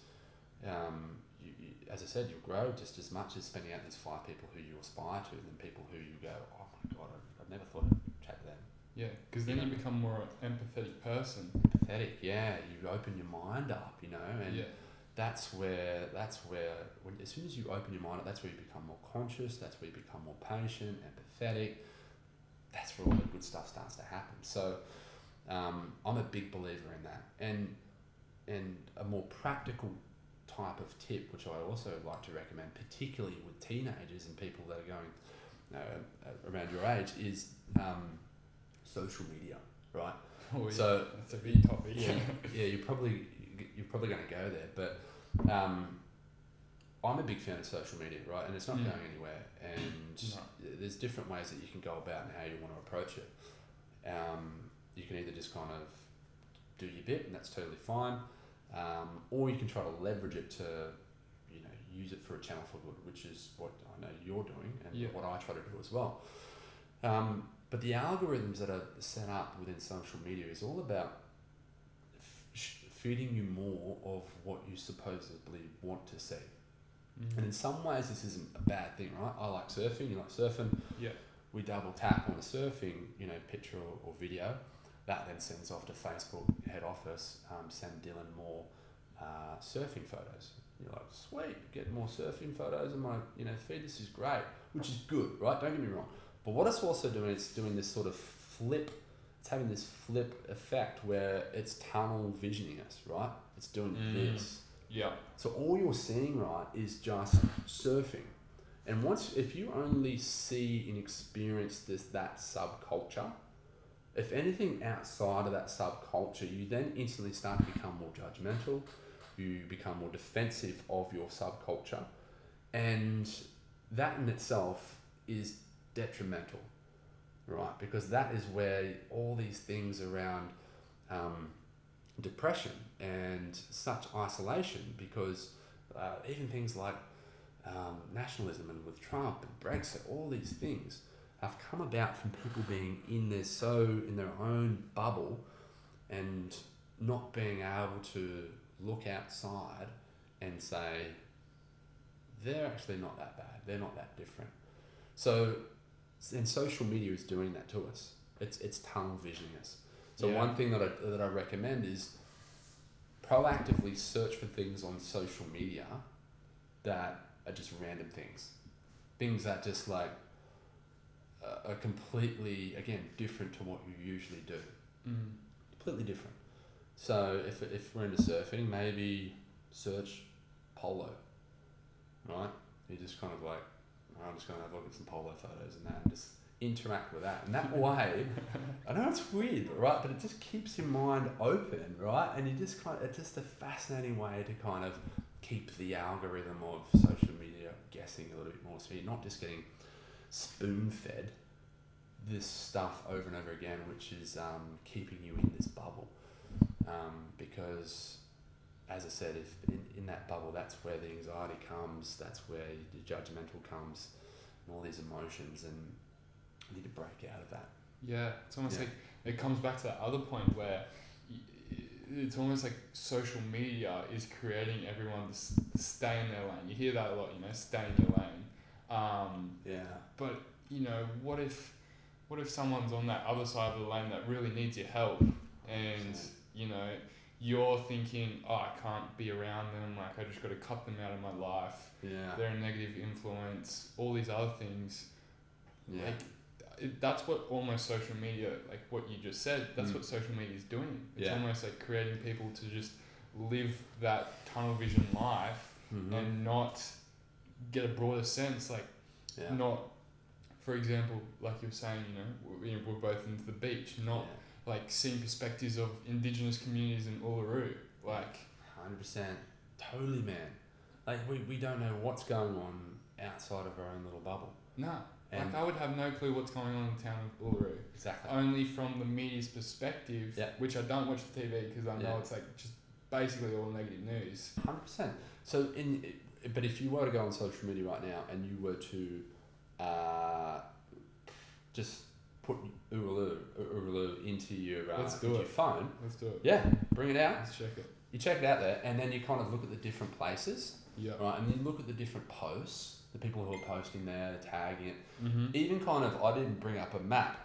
um, you, you, as I said you'll grow just as much as spending out these five people who you aspire to than people who you go oh my god I, I've never thought I'd chat to them Yeah, because then you become more an empathetic person. Empathetic, yeah you open your mind up you know and yeah. that's where that's where when, as soon as you open your mind up that's where you become more conscious that's where you become more patient empathetic that's where all the good stuff starts to happen so um, I'm a big believer in that and and a more practical type of tip which I also like to recommend particularly with teenagers and people that are going uh, around your age is um, social media right Oh, yeah. so that's a big topic. yeah, yeah, you're probably you're probably going to go there, but um, I'm a big fan of social media, right? And it's not Mm. going anywhere, and No. there's different ways that you can go about and how you want to approach it. Um, you can either just kind of do your bit, and that's totally fine, um, or you can try to leverage it to, you know, use it for a channel for good, which is what I know you're doing and Yeah. what I try to do as well. Um, but the algorithms that are set up within social media is all about f- feeding you more of what you supposedly want to see. Mhm. And in some ways, this isn't a bad thing, right? I like surfing. You like surfing. Yeah. We double tap on a surfing, you know, picture or, or video. That then sends off to Facebook head office. Um, send Dylan more uh, surfing photos. You're like, sweet, get more surfing photos in my, you know, feed. This is great, which is good, right? Don't get me wrong. But what it's also doing is doing this sort of flip. It's having this flip effect where it's tunnel visioning us, right? It's doing Mm. this. Yeah. So all you're seeing, right, is just surfing. And once, if you only see and experience this that subculture, if anything outside of that subculture, you then instantly start to become more judgmental. You become more defensive of your subculture, and that in itself is detrimental, right? Because that is where all these things around um, depression and such isolation because uh, even things like um, nationalism and with Trump and Brexit, all these things have come about from people being in their so in their own bubble and not being able to look outside and say they're actually not that bad. They're not that different. So, and social media is doing that to us. It's it's tunnel visioning us. So Yeah. one thing that I that I recommend is proactively search for things on social media that are just random things, things that just like uh, are completely again different to what you usually do Mm. completely different. So if, if we're into surfing, maybe search polo, right? You just kind of like, "Oh, I'm just going to have a look at some polo photos and that, and just interact with that. And that way, I know it's weird, right? But it just keeps your mind open, right? And you just kind of, it's just a fascinating way to kind of keep the algorithm of social media guessing a little bit more. So you're not just getting spoon fed this stuff over and over again, which is um, keeping you in this bubble. Um, because, as I said, if in, in that bubble, that's where the anxiety comes, that's where the judgmental comes, and all these emotions, and you need to break out of that. Yeah, it's almost Yeah. like it comes back to that other point where it's almost like social media is creating everyone to stay in their lane. You hear that a lot, you know, stay in your lane. Um, Yeah. but you know, what if, what if someone's on that other side of the lane that really needs your help, and you know, you're thinking, oh, I can't be around them. Like I just got to cut them out of my life. Yeah. They're a negative influence. All these other things. Yeah. Like it, that's what almost social media, like what you just said, that's Mm. what social media is doing. It's Yeah. almost like creating people to just live that tunnel vision life Mhm. and not get a broader sense. Like yeah. not, for example, like you're saying, you know, we- we're both into the beach, not like seeing perspectives of indigenous communities in Uluru. Like Hundred percent, totally, man. Like we, we don't know what's going on outside of our own little bubble. No. And like I would have no clue what's going on in the town of Uluru. exactly. only from the media's perspective, Yeah. which I don't watch the TV because I know Yeah. it's like just basically all negative news. Hundred percent. So in, but if you were to go on social media right now and you were to, uh, just put Uluru, Uluru into your uh, Let's do into it. your phone. Let's do it. Yeah, bring it out. Let's check it. You check it out there, and then you kind of look at the different places, Yeah. right? And you look at the different posts, the people who are posting there, tagging it. Mm-hmm. even kind of I didn't bring up a map,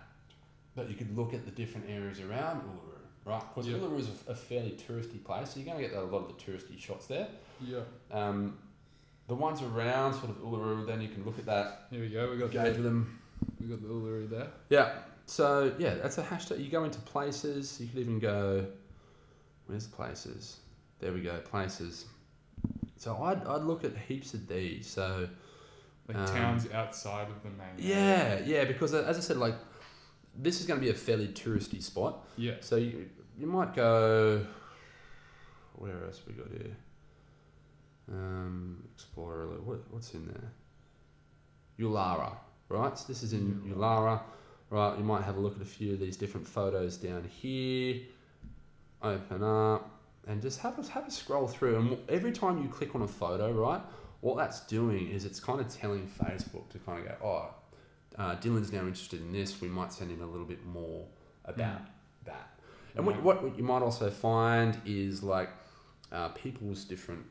but you could look at the different areas around Uluru, right? Because Yeah. Uluru is a, a fairly touristy place, so you're going to get a lot of the touristy shots there. Yeah. Um, the ones around sort of Uluru, then you can look at that, Here we go. We got engage the, with them. We got the Uluru there. Yeah. So yeah, that's a hashtag. You go into places. You could even go. Where's places? There we go. Places. So I'd, I'd look at heaps of these. So Like Um, towns outside of the main. yeah, yeah, because as I said, like this is going to be a fairly touristy spot. Yeah. So you, you might go. Where else we got here? Um, Explorer. What, what's in there? Yulara, right? So this is in Yulara, right? You might have a look at a few of these different photos down here. Open up and just have a, have a scroll through. And every time you click on a photo, right? What that's doing is it's kind of telling Facebook to kind of go, oh, uh, Dylan's now interested in this. We might send him a little bit more about that. And what, what, what you might also find is like uh, people's different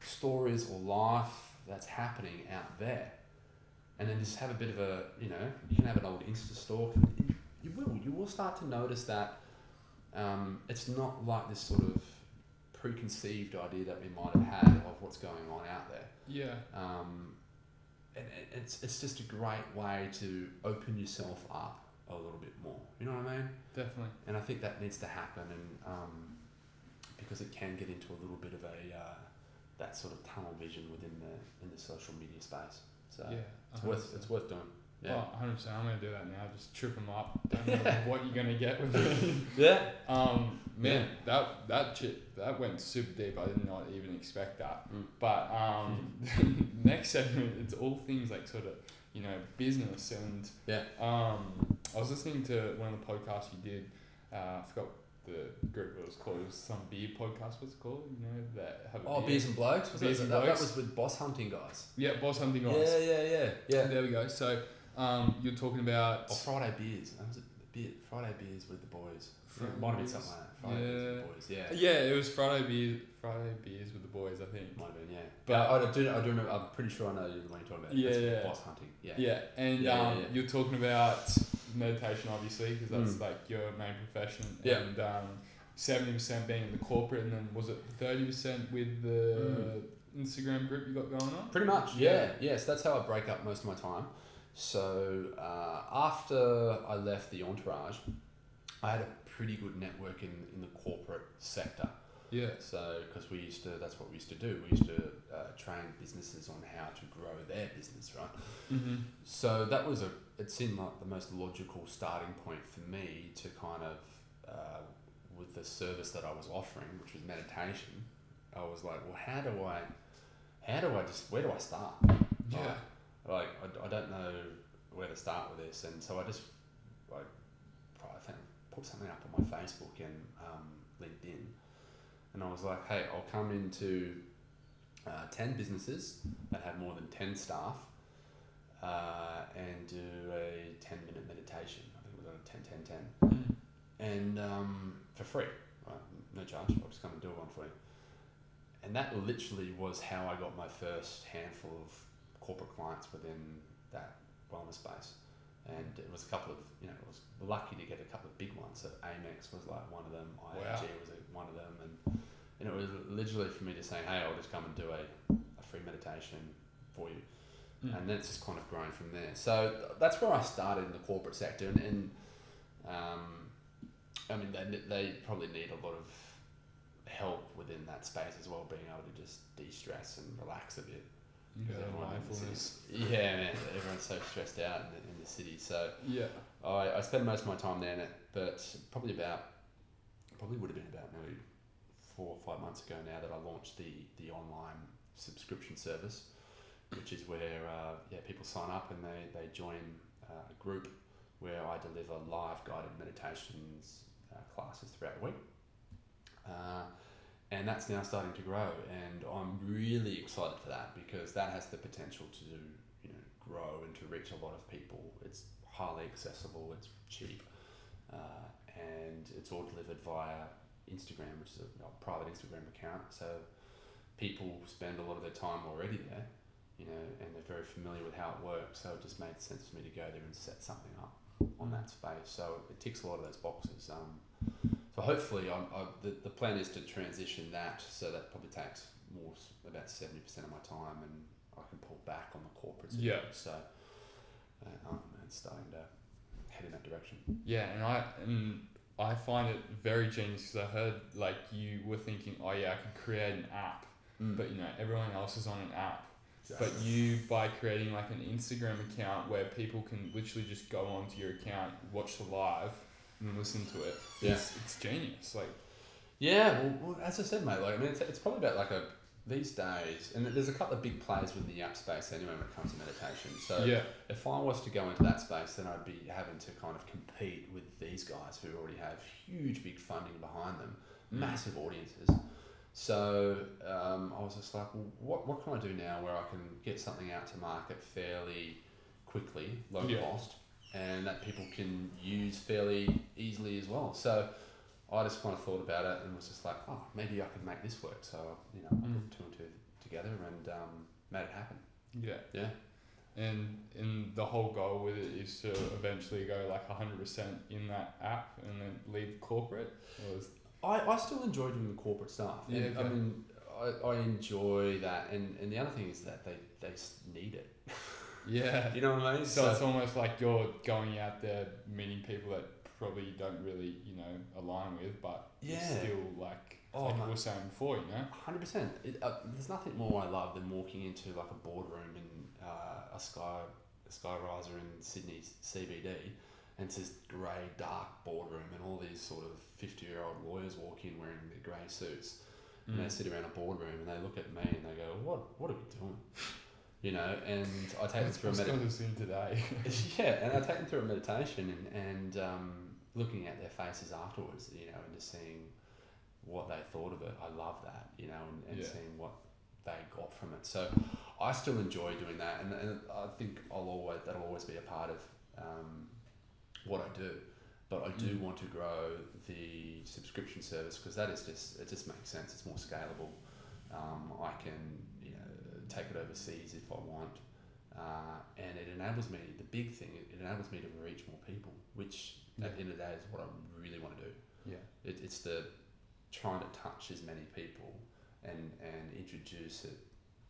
stories or life that's happening out there. And then just have a bit of a, you know, you can have an old Insta stalk. and You will, you will start to notice that um, it's not like this sort of preconceived idea that we might have had of what's going on out there. Yeah. Um, and it's, it's just a great way to open yourself up a little bit more. You know what I mean? Definitely. And I think that needs to happen, and um, because it can get into a little bit of a uh, that sort of tunnel vision within the in the social media space. So yeah. it's worth it's worth doing. Yeah. Oh, 100%. I'm going to do that now. Just trip them up. Don't know what you're going to get with me. Yeah. Um, man, that that chip that went super deep. I did not even expect that. Mm. But um, next segment, it's all things like sort of you know business and Yeah. Um, I was listening to one of the podcasts you did. Uh, I forgot the group it was called. Some beer podcast. What's it called? You know that have Oh, beer. beers and blokes. Was Beers that, and that, that was with boss hunting guys. Yeah, boss hunting guys. Yeah, yeah, yeah, yeah. There we go. So um, you're talking about Or Friday beers. That was a beer. Friday beers with the boys. Friday Might have been something like that. Friday beers with the boys. Yeah. yeah, it was Friday beers Friday beers with the boys. I think. Might have been, yeah. But- But I, do, I do remember. I'm pretty sure I know the one you're talking about. Yeah, That's yeah. Boss hunting. Yeah. Yeah, and Yeah, yeah, um, yeah. you're talking about meditation, obviously, because that's Mm. like your main profession. Yeah. And um, seventy percent being in the corporate, and then was it thirty percent with the Instagram group you got going on? Pretty much, yeah. Yes, that's how I break up most of my time. So uh, after I left the entourage, I had a pretty good network in, in the corporate sector. Yeah. So because we used to, that's what we used to do. We used to uh, train businesses on how to grow their business, right? Mm-hmm. So that was a. It seemed like the most logical starting point for me to kind of, uh, with the service that I was offering, which was meditation. I was like, well, how do I, how do I just, where do I start? Yeah. Like I, I don't know where to start with this, and so I just like I think put something up on my Facebook and um, LinkedIn, and I was like, hey, I'll come into uh, ten businesses that have more than ten staff, uh, and do a ten minute meditation. I think it was a 10 10 10 Mm. and um, for free, right? No charge. I'll just come and do one for you. And that literally was how I got my first handful of corporate clients within that wellness space. And it was a couple of, you know, I was lucky to get a couple of big ones. So Amex was like one of them, IAG Wow. was one of them. And, and it was literally for me to say, hey, I'll just come and do a, a free meditation for you Mm. and that's just kind of grown from there. So th- that's where I started in the corporate sector, and, and um, I mean they they probably need a lot of help within that space as well, being able to just de-stress and relax a bit. You got Because everyone in the mindfulness. Yeah, man, everyone's so stressed out in the, in the city. So Yeah. I, I spend most of my time there, but probably about probably would have been about maybe four or five months ago now that I launched the the online subscription service, which is where uh, yeah people sign up and they they join uh, a group where I deliver live guided meditations uh, classes throughout the week. And that's now starting to grow, and I'm really excited for that because that has the potential to you know grow and to reach a lot of people. It's highly accessible, it's cheap, uh, and it's all delivered via Instagram, which is a, a private Instagram account. So people spend a lot of their time already there, you know, and they're very familiar with how it works. So it just made sense for me to go there and set something up on that space. So it ticks a lot of those boxes. Um, so hopefully, I'm, I, the, the plan is to transition that so that probably takes more about seventy percent of my time, and I can pull back on the corporates. Yeah. So uh, um, it's starting to head in that direction. Yeah, and I and I find it very genius because I heard like you were thinking, oh yeah, I could create an app, but you know everyone else is on an app. But you, by creating like an Instagram account where people can literally just go onto your account, watch the live, and listen to it, Yeah. it's, it's genius. Like, Yeah, well, well, as I said, mate, like I mean, it's, it's probably about like a these days, and there's a couple of big players within the app space anyway when it comes to meditation. So yeah, if I was to go into that space, then I'd be having to kind of compete with these guys who already have huge, big funding behind them, Mm. massive audiences. So um, I was just like, well, what what can I do now where I can get something out to market fairly quickly, low Yeah. cost, and that people can use fairly easily as well. So I just kind of thought about it and was just like, oh, maybe I could make this work. So you know, I Mm. put two and two together and um, made it happen. yeah. Yeah. And and the whole goal with it is to eventually go like hundred percent in that app and then leave corporate. Or is, I, I still enjoy doing the corporate stuff. Yeah, And, I mean, I, I enjoy that. And, and the other thing is that they, they need it. yeah. You know what I mean? So, it's almost like you're going out there meeting people that probably you don't really, you know, align with, but Yeah. still like Oh, like we were saying before, you know. Hundred percent. Uh, there's nothing more I love than walking into like a boardroom in uh, a sky a sky riser in Sydney CBD, and it's this grey dark boardroom, and all these sort of fifty year old lawyers walk in wearing their grey suits, and Mm. they sit around a boardroom and they look at me and they go, "What what are we doing?" You know, and I take them through a meditation. got us in today. yeah, and I take them through a meditation, and, and um, looking at their faces afterwards, you know, and just seeing what they thought of it. I love that, you know, and, and Yeah. seeing what they got from it. So I still enjoy doing that, and, and I think I'll always that'll always be a part of um, what I do. But I do Mm. want to grow the subscription service because that is just it just makes sense. It's more scalable. Um, I can take it overseas if I want, uh, and it enables me. The big thing it, enables me to reach more people, which Yeah. at the end of the day is what I really want to do. Yeah. It, it's the trying to touch as many people and and introduce it,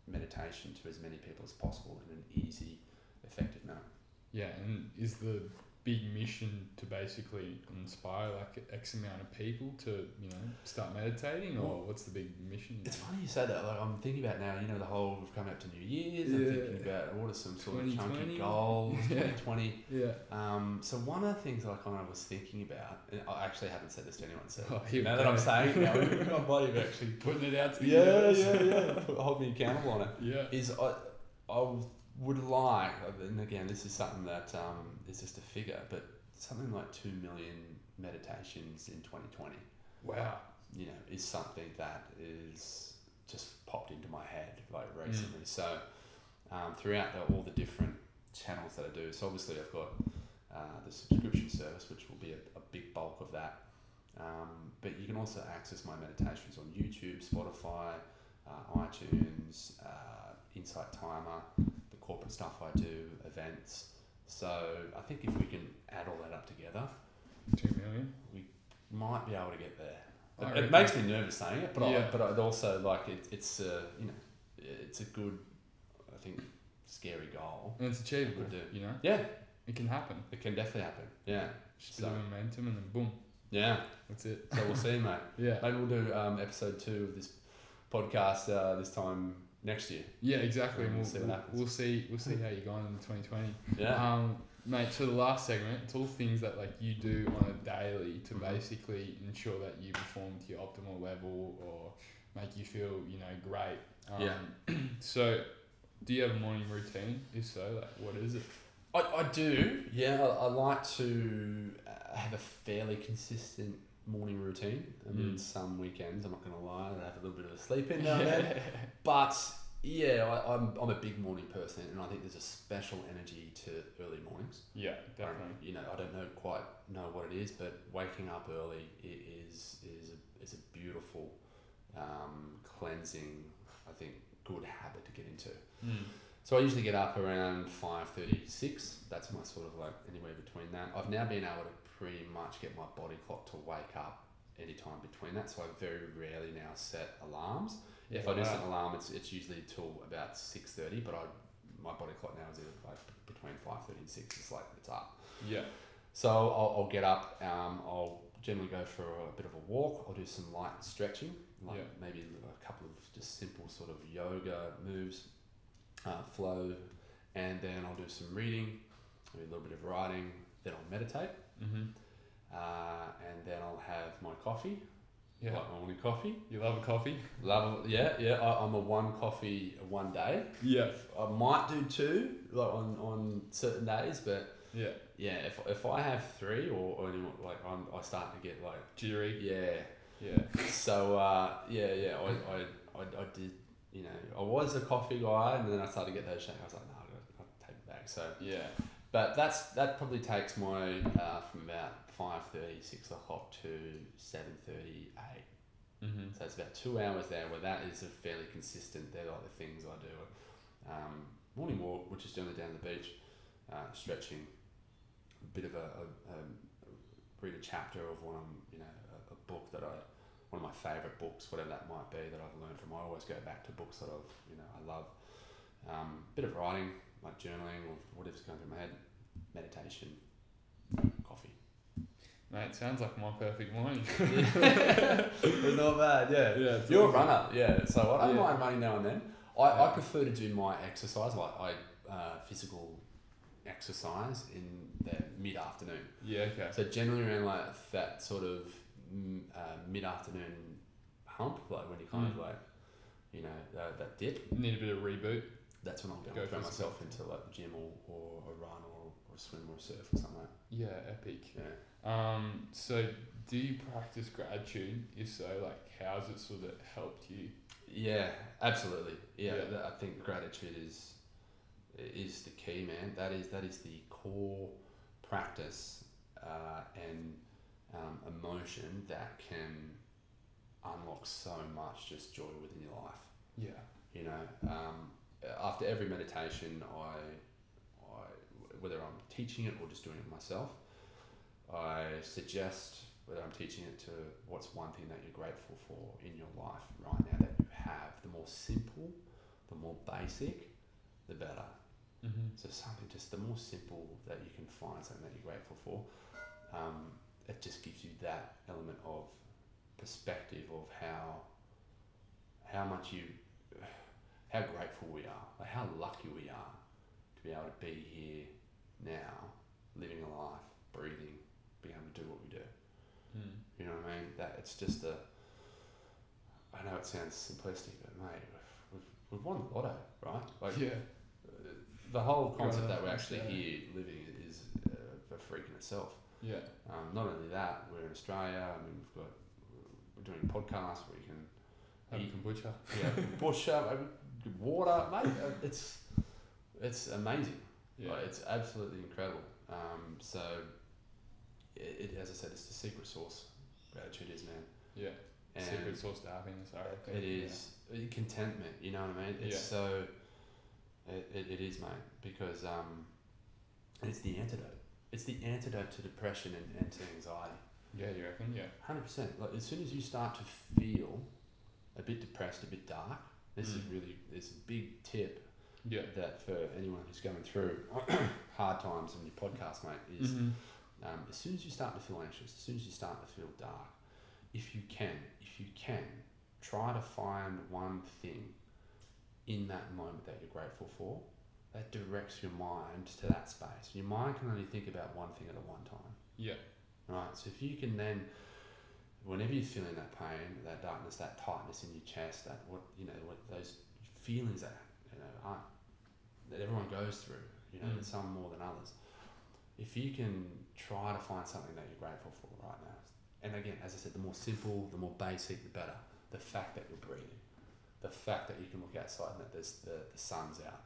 meditation to as many people as possible in an easy, effective manner. Yeah, and is the big mission to basically inspire like X amount of people to you know start meditating, or Well, what's the big mission? It's funny you say that. Like I'm thinking about now. You know, the whole we've come up to New Year's. I'm Yeah. thinking about what are some sort of 2020? chunky goals. Yeah. Twenty twenty. Yeah. Um, so one of the things that I kind of was thinking about, and I actually haven't said this to anyone. So Oh, now that. I'm saying, it now, I'm actually Putting it out to the yeah, universe. yeah, yeah. Hold me accountable on it. yeah. Is I, I would like, and again, this is something that um, is just a figure, but something like two million meditations in 2020. Wow. You know, is something that is just popped into my head like recently. So um, throughout the, all the different channels that I do, so obviously I've got uh, the subscription service, which will be a, a big bulk of that. Um, but you can also access my meditations on YouTube, Spotify, uh, iTunes, uh, Insight Timer, the corporate stuff I do, events. So I think if we can add all that up together, Two million. we might be able to get there. It, it makes me nervous saying it, but Yeah. I, but I'd also like it. It's uh, you know, it's a good, I think, scary goal. And it's achievable. Do. You know, Yeah, it can happen. it can definitely happen. Yeah, Just a So- momentum, and then boom, yeah. that's it. So we'll see, mate. Yeah. Maybe we'll do um, episode two of this podcast uh, this time next year. Yeah, exactly. We'll we'll, see what we'll, happens. we'll see. We'll see how you're going in 2020. Yeah. Um, mate, so the last segment, it's all things that like you do on a daily to basically ensure that you perform to your optimal level or make you feel, you know, great. Um, Yeah. so, do you have a morning routine? If so, like, what is it? I, I do, yeah. I, I like to uh, have a fairly consistent morning routine. and Mm. some weekends, I'm not going to lie, I have a little bit of a sleep in now and then. But yeah, I, I'm, I'm a big morning person, and I think there's a special energy to early mornings. yeah, Um, definitely. you know, I don't know quite know what it is, but waking up early it is is a, is a beautiful, um, cleansing, I think, good habit to get into. Mm. So I usually get up around five thirty six. That's my sort of like anywhere between that. I've now been able to pretty much get my body clock to wake up anytime between that. So I very rarely now set alarms. if I do set an alarm, it's, it's usually till about six thirty. But I my body clock now is either like between five thirty and six. It's like it's up. Yeah. So I'll, I'll get up. Um, I'll generally go for a bit of a walk. I'll do some light stretching, like Yeah. maybe a couple of just simple sort of yoga moves, uh, flow, and then I'll do some reading, maybe a little bit of writing. Then I'll meditate, Mm-hmm. uh, and then I'll have my coffee, Yeah. like my morning coffee. You love a coffee? Love, yeah, yeah. I, I'm a one coffee one day. Yeah. I might do two, like on, on certain days, but Yeah. yeah, if, if I have three or, or any, like I'm, I start to get like Jittery. yeah. Yeah. So uh, yeah, yeah, I, I, I, I did, you know, I was a coffee guy, and then I started to get those shakes. I was like, no, I gotta, gotta take it back. So, Yeah. But that's that probably takes my uh, from about 5.30, 6 o'clock to 7.30, 8. Mm-hmm. So it's about two hours there where that is a fairly consistent. They're like the things I do. Um, morning walk, which is generally down the beach, uh, stretching, a bit of a, a, a read a chapter of one, of, you know, a, a book that I, one of my favourite books, whatever that might be, that I've learned from. I always go back to books that I've, you know, I love. Um, bit of writing, like journaling or whatever's going through my head, meditation, coffee. Mate, sounds like my perfect morning. it's not bad, yeah. Yeah, You're a runner, yeah. So I don't Yeah. mind running now and then. I, I prefer to do my exercise, like I uh, physical exercise in the mid afternoon. Yeah. Okay. So generally around like that sort of mm, uh, mid afternoon hump, like when you kind of Mm. like, you know, uh, that dip. Need a bit of reboot. That's when I'll go, Go throw myself into like the gym or, or a run or, or a swim or a surf or something like Yeah, epic. that. Um, so do you practice gratitude? If so, like how's it sort of helped you? Yeah. Yeah, absolutely. Yeah, Yeah. I think gratitude is is the key, man. That is that is the core practice uh, and um, emotion that can unlock so much just joy within your life. Yeah. You know, um, after every meditation, I, I, whether I'm teaching it or just doing it myself, I suggest whether I'm teaching it to what's one thing that you're grateful for in your life right now that you have. The more simple, the more basic, the better. Mm-hmm. So something just the more simple that you can find something that you're grateful for, um, it just gives you that element of perspective of how how much you how grateful we are, like how lucky we are to be able to be here now, living a life, breathing, being able to do what we do. Mm. You know what I mean? That it's just a. I know it sounds simplistic, but mate, we've, we've, we've won the lotto, right? Like yeah. the whole concept that we're actually Australia. here living is uh, a freak in itself. Yeah. Um, not only that, we're in Australia. I mean, we've got we're doing podcasts where you can Have Eat. kombucha. yeah, bush water, mate. uh, It's it's amazing. Yeah. Like, it's absolutely incredible. Um, so, it, it, as I said, it's the secret sauce. Gratitude is, man. yeah. And Secret sauce to happiness, I reckon. It is uh, contentment. You know what I mean? It's Yeah. so. It, it, it is, mate, because um, it's the antidote. It's the antidote to depression and, and to anxiety. Yeah. yeah, you reckon? Yeah. Hundred percent. Like as soon as you start to feel a bit depressed, a bit dark, this is Mm. really this is a big tip Yeah. that for anyone who's going through hard times on your podcast, mate, is Mhm. um, as soon as you start to feel anxious, as soon as you start to feel dark, if you can, if you can, try to find one thing in that moment that you're grateful for that directs your mind to that space. Your mind can only think about one thing at a one time. Yeah. Right. So if you can then, whenever you're feeling that pain, that darkness, that tightness in your chest, that what you know, what those feelings that you know aren't that everyone goes through, you know, Mm. some more than others. If you can try to find something that you're grateful for right now, and again, as I said, the more simple, the more basic, the better. The fact that you're breathing, the fact that you can look outside and that there's the, the sun's out,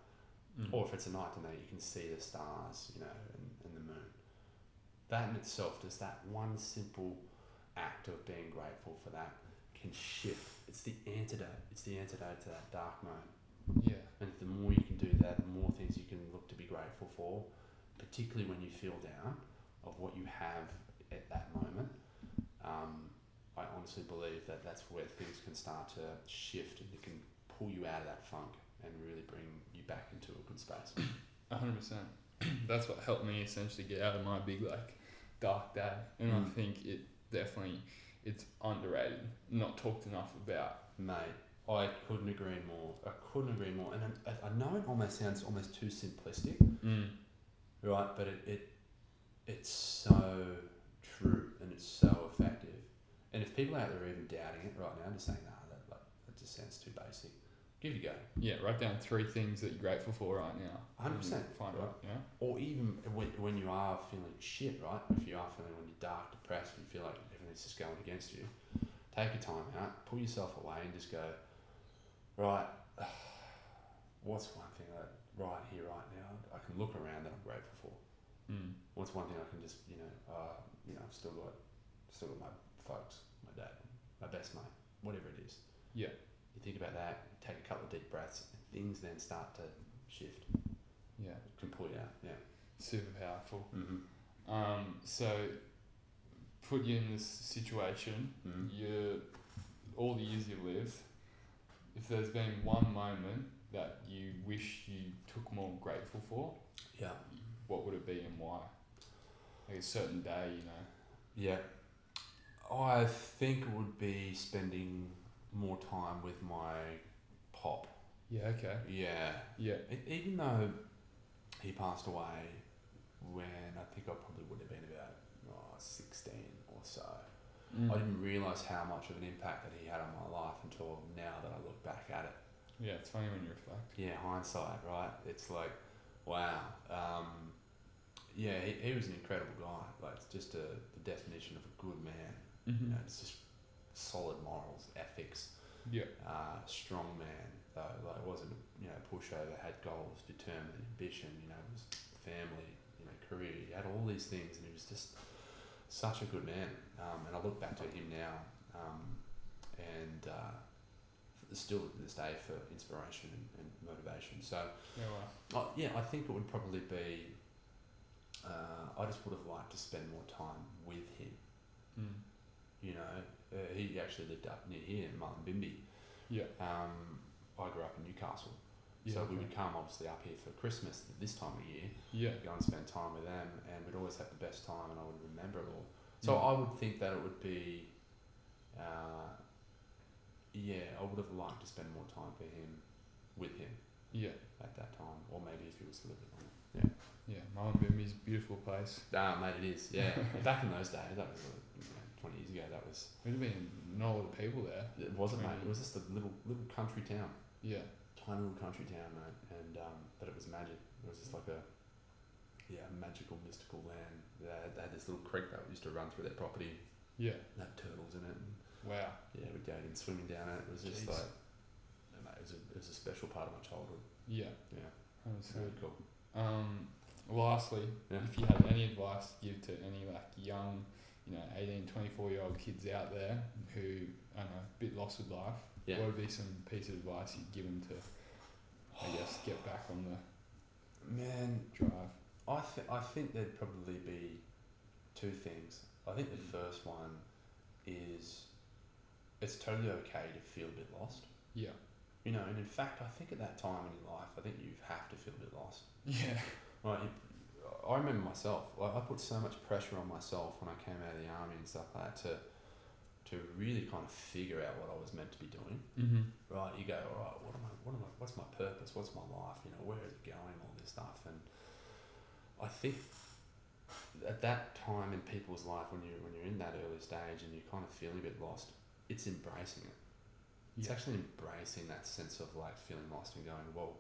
Mm. or if it's a night tonight, you can see the stars, you know, and, and the moon. That in itself, just that one simple act of being grateful for that can shift. It's the antidote. It's the antidote to that dark moment. Yeah. And the more you can do that, the more things you can look to be grateful for, particularly when you feel down of what you have at that moment. Um, I honestly believe that that's where things can start to shift and it can pull you out of that funk and really bring you back into a good space. Hundred percent. That's what helped me essentially get out of my big like dark day, and I Mm. think it definitely it's underrated, not talked enough about. Mate, I couldn't agree more. I couldn't agree more. And I, I know it almost sounds almost too simplistic, Mm. right? But it, it it's so true and it's so effective. And if people out there are even doubting it right now, just saying, nah, that, like, that just sounds too basic, give it a go. Yeah, write down three things that you're grateful for right now. 100%, Find right. out. Yeah. Or even when, when you are feeling shit, right? If you are feeling when you're dark, depressed, and you feel like everything's just going against you, take your time out, pull yourself away, and just go, right, what's one thing that right here, right now, I can look around that I'm grateful for? Mm. What's one thing I can just, you know, uh, you know, I've still got, still got my folks, my dad, my best mate, whatever it is. Yeah. You think about that, take a couple of deep breaths, things then start to shift. Yeah. It can pull you out. Yeah. Super powerful. Mm-hmm. Um. So, put you in this situation. Mhm. You, all the years you live. If there's been one moment that you wish you took more grateful for, Yeah. what would it be and why? Like a certain day, you know. Yeah. I think it would be spending more time with my pop. Yeah. Okay. Yeah. Yeah. E- Even though he passed away when I think I probably would have been about oh, 16 or so. Mm. I didn't realise how much of an impact that he had on my life until now that I look back at it. Yeah, it's funny when you reflect. Yeah, hindsight, right? It's like, wow. Um, yeah, he, he was an incredible guy. Like, it's just a, the definition of a good man. Mm-hmm. You know, it's just solid morals, ethics, Yeah. uh, strong man. Though, like, wasn't you know pushover. Had goals, determined, ambition. You know, was family. You know, career. He had all these things, and he was just such a good man. Um, and I look back to him now, um, and uh, still to this day for inspiration and, and motivation. So. Yeah. Well. Oh, yeah, I think it would probably be. Uh, I just would have liked to spend more time with him. Mm. You know, uh, he actually lived up near here in Mullumbimby. Yeah. Um, I grew up in Newcastle. Yeah, so okay. we would come obviously up here for Christmas at this time of year. Yeah. Go and spend time with them, and we'd always have the best time, and I would remember it all. So yeah. I would think that it would be, uh, yeah, I would have liked to spend more time for him, with him. Yeah. At that time, or maybe if he was living on it. Yeah. Yeah, Mullumbimby's beautiful place. Ah, mate, it is. Yeah, back in those days, that was. A, 20 years ago, that was. There'd have been not a lot of people there. It wasn't, mate. It was just a little little country town. Yeah. Tiny little country town, mate. And, um, but it was magic. It was just like a, yeah, magical, mystical land. They had, they had this little creek that used to run through their property. Yeah. And had turtles in it. And, wow. Yeah, we'd go in swimming down it. It was just Jeez. like, mate, it was, a, it was a special part of my childhood. Yeah. Yeah. That was really cool. Um, lastly, yeah. if you have any advice to give to any like young you know, 18, 24 year old kids out there who, I don't know, a bit lost with life, Yeah. what would be some piece of advice you'd give them to, I guess, get back on the Man, drive? I th- I think there'd probably be two things. I think the mm. first one is it's totally okay to feel a bit lost. Yeah. You know, and in fact, I think at that time in your life, I think you have to feel a bit lost. Yeah. Right? You, I remember myself. Like I put so much pressure on myself when I came out of the army and stuff like that to to really kind of figure out what I was meant to be doing. Mm-hmm. Right? You go, all right. What am I? What am I? What's my purpose? What's my life? You know, where is it going? All this stuff, and I think at that time in people's life, when you when you're in that early stage and you're kind of feeling a bit lost, it's embracing it. It's actually embracing that sense of like feeling lost and going, well,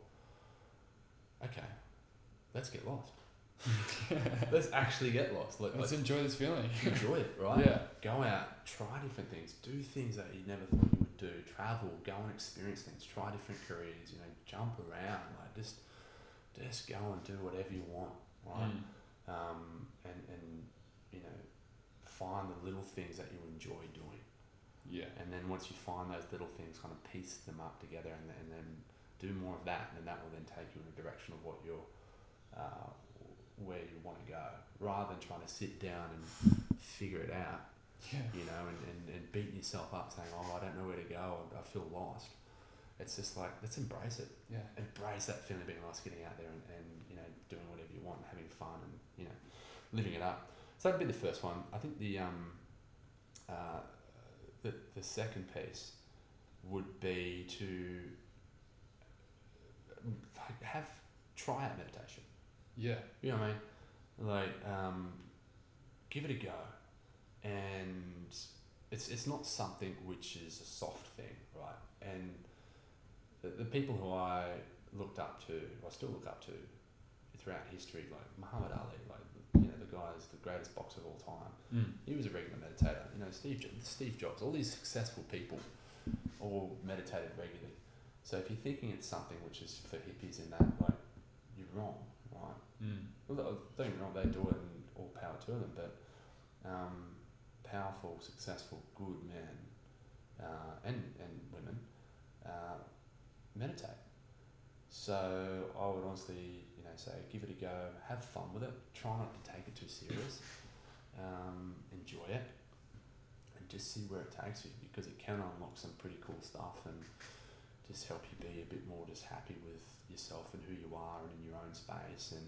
okay, let's get lost. let's actually get lost. Let, Let's let's enjoy this feeling. enjoy it, right? Yeah. Go out, try different things, do things that you never thought you would do, travel, go and experience things, try different careers, you know, jump around, like just just go and do whatever you want, right? Mm. Um, and, and you know, find the little things that you enjoy doing. Yeah. And then once you find those little things, kind of piece them up together and, and then do more of that, and then that will then take you in the direction of what you're, uh, where you want to go, rather than trying to sit down and figure it out, Yeah. you know, and, and, and beating yourself up saying, oh, I don't know where to go, I feel lost. It's just like, let's embrace it. Yeah. Embrace that feeling of being lost, getting out there and, and, you know, doing whatever you want, and having fun and, you know, living it up. So that'd be the first one. I think the, um, uh, the, the second piece would be to have try out meditation. Yeah. You know what I mean? Like, um, give it a go, and it's it's not something which is a soft thing, right? And the, the people who I looked up to, I still look up to, throughout history, like Muhammad Ali, like you know the guy is the greatest boxer of all time. Mm. He was a regular meditator. You know, Steve Steve Jobs, all these successful people, all meditated regularly. So if you're thinking it's something which is for hippies in that, like, you're wrong, right? Mm. Don't get wrong, they do it and all power to them, but um, powerful, successful, good men uh, and, and women uh, meditate. So I would honestly, you know, say give it a go, have fun with it, try not to take it too serious, um, enjoy it, and just see where it takes you because it can unlock some pretty cool stuff and just help you be a bit more just happy with yourself and who you are and in your own space and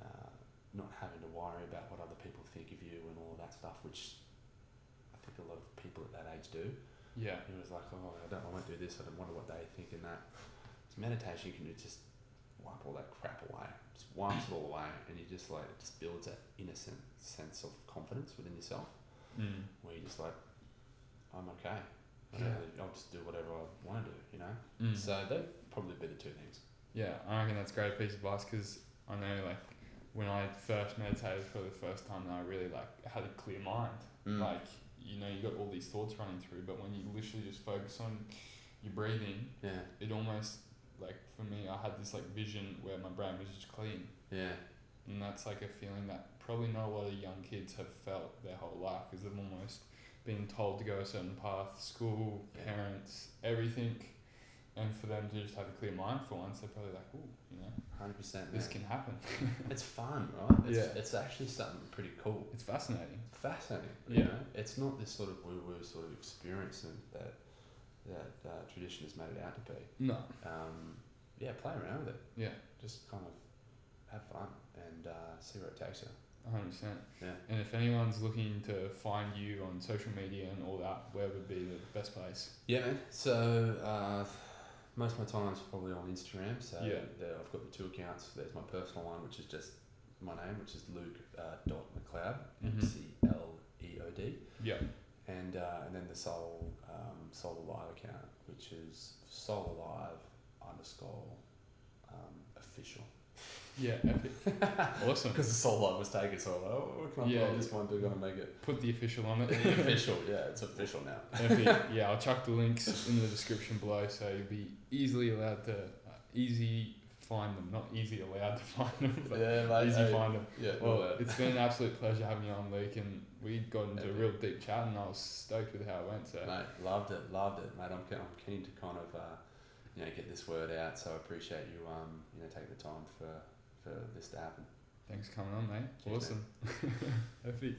uh, not having to worry about what other people think of you and all of that stuff, which I think a lot of people at that age do. Yeah. It was like, oh, I don't, I won't do this. I don't wonder what they think and that. So meditation, you can do just wipe all that crap away. Just wipes it all away, and you just like it just builds that innocent sense of confidence within yourself, Mm. where you're just like, I'm okay, I don't really, I'll just do whatever I want to do, you know. Mm. So they'd probably be the two things. Yeah, I reckon that's a great piece of advice because I know like when I first meditated for the first time, I really like had a clear mind. Mm. Like you know, you got all these thoughts running through, but when you literally just focus on your breathing, yeah, it almost like for me, I had this like vision where my brain was just clean, yeah, and that's like a feeling that probably not a lot of young kids have felt their whole life because they've almost been told to go a certain path, school, parents, everything. And for them to just have a clear mind for once, they're probably like, "Ooh, you know, hundred percent. this can happen." It's fun, right? It's, Yeah. It's actually something pretty cool. It's fascinating. Fascinating. Yeah. You know? It's not this sort of woo woo sort of experience that that uh, tradition has made it out to be. No. Um, yeah, play around with it. Yeah. Just kind of have fun and uh, see where it takes you. Hundred percent. Yeah. And if anyone's looking to find you on social media and all that, where would be the best place? Yeah, man. So uh, most of my time's probably on Instagram. So Yeah. there, I've got the two accounts. There's my personal one, which is just my name, which is Luke uh, dot McLeod. M C L E O D, Yeah. and uh, and then the Soul um, Soul Alive account, which is Soul Alive underscore um, official. Yeah. Epic. awesome. Because the Soul Alive was taken, so I'm like, oh, what can I Yeah. put on this one to kind of make it Put the official on it. official? Yeah, it's official now. Epic. Yeah, I'll chuck the links in the description below, so you'll be easily allowed to uh, easy find them, not easy allowed to find them, but yeah, mate. easy hey, find them. Yeah, Well, well, it's been an absolute pleasure having you on, Luke, and we got into a real deep chat, and I was stoked with how it went. So Mate, loved it, loved it, mate. I'm, I'm keen to kind of, uh, you know, get this word out. So I appreciate you, um, you know, taking the time for for this to happen. thanks for coming on, mate. Cheers, awesome. Epic.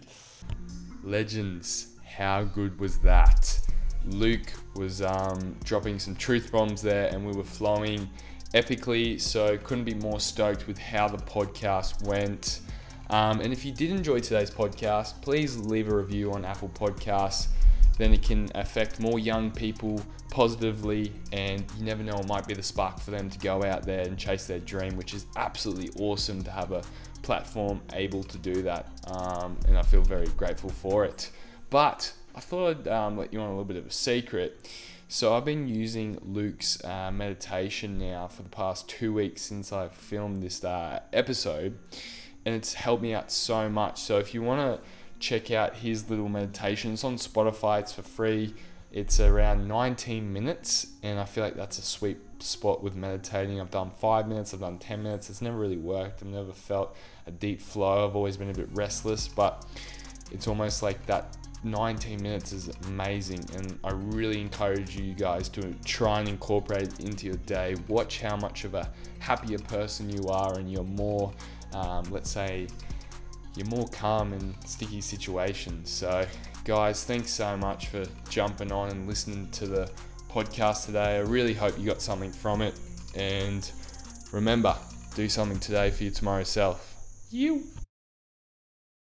Legends. How good was that? Luke was um, dropping some truth bombs there, and we were flowing epically. So couldn't be more stoked with how the podcast went. Um, and if you did enjoy today's podcast, please leave a review on Apple Podcasts. Then it can affect more young people positively, and you never know, it might be the spark for them to go out there and chase their dream, which is absolutely awesome to have a platform able to do that. Um, and I feel very grateful for it. But I thought I'd um, let you on a little bit of a secret. So I've been using Luke's uh, meditation now for the past two weeks since I filmed this uh, episode, and it's helped me out so much. So if you want to check out his little meditation, it's on Spotify. It's for free. It's around 19 minutes, and I feel like that's a sweet spot with meditating. I've done five minutes, I've done 10 minutes. It's never really worked. I've never felt a deep flow. I've always been a bit restless, but it's almost like that 19 minutes is amazing and i really encourage you guys to try and incorporate it into your day watch how much of a happier person you are and you're more um, let's say you're more calm in sticky situations. So guys thanks so much for jumping on and listening to the podcast today. I really hope you got something from it. And remember do something today for your tomorrow self. You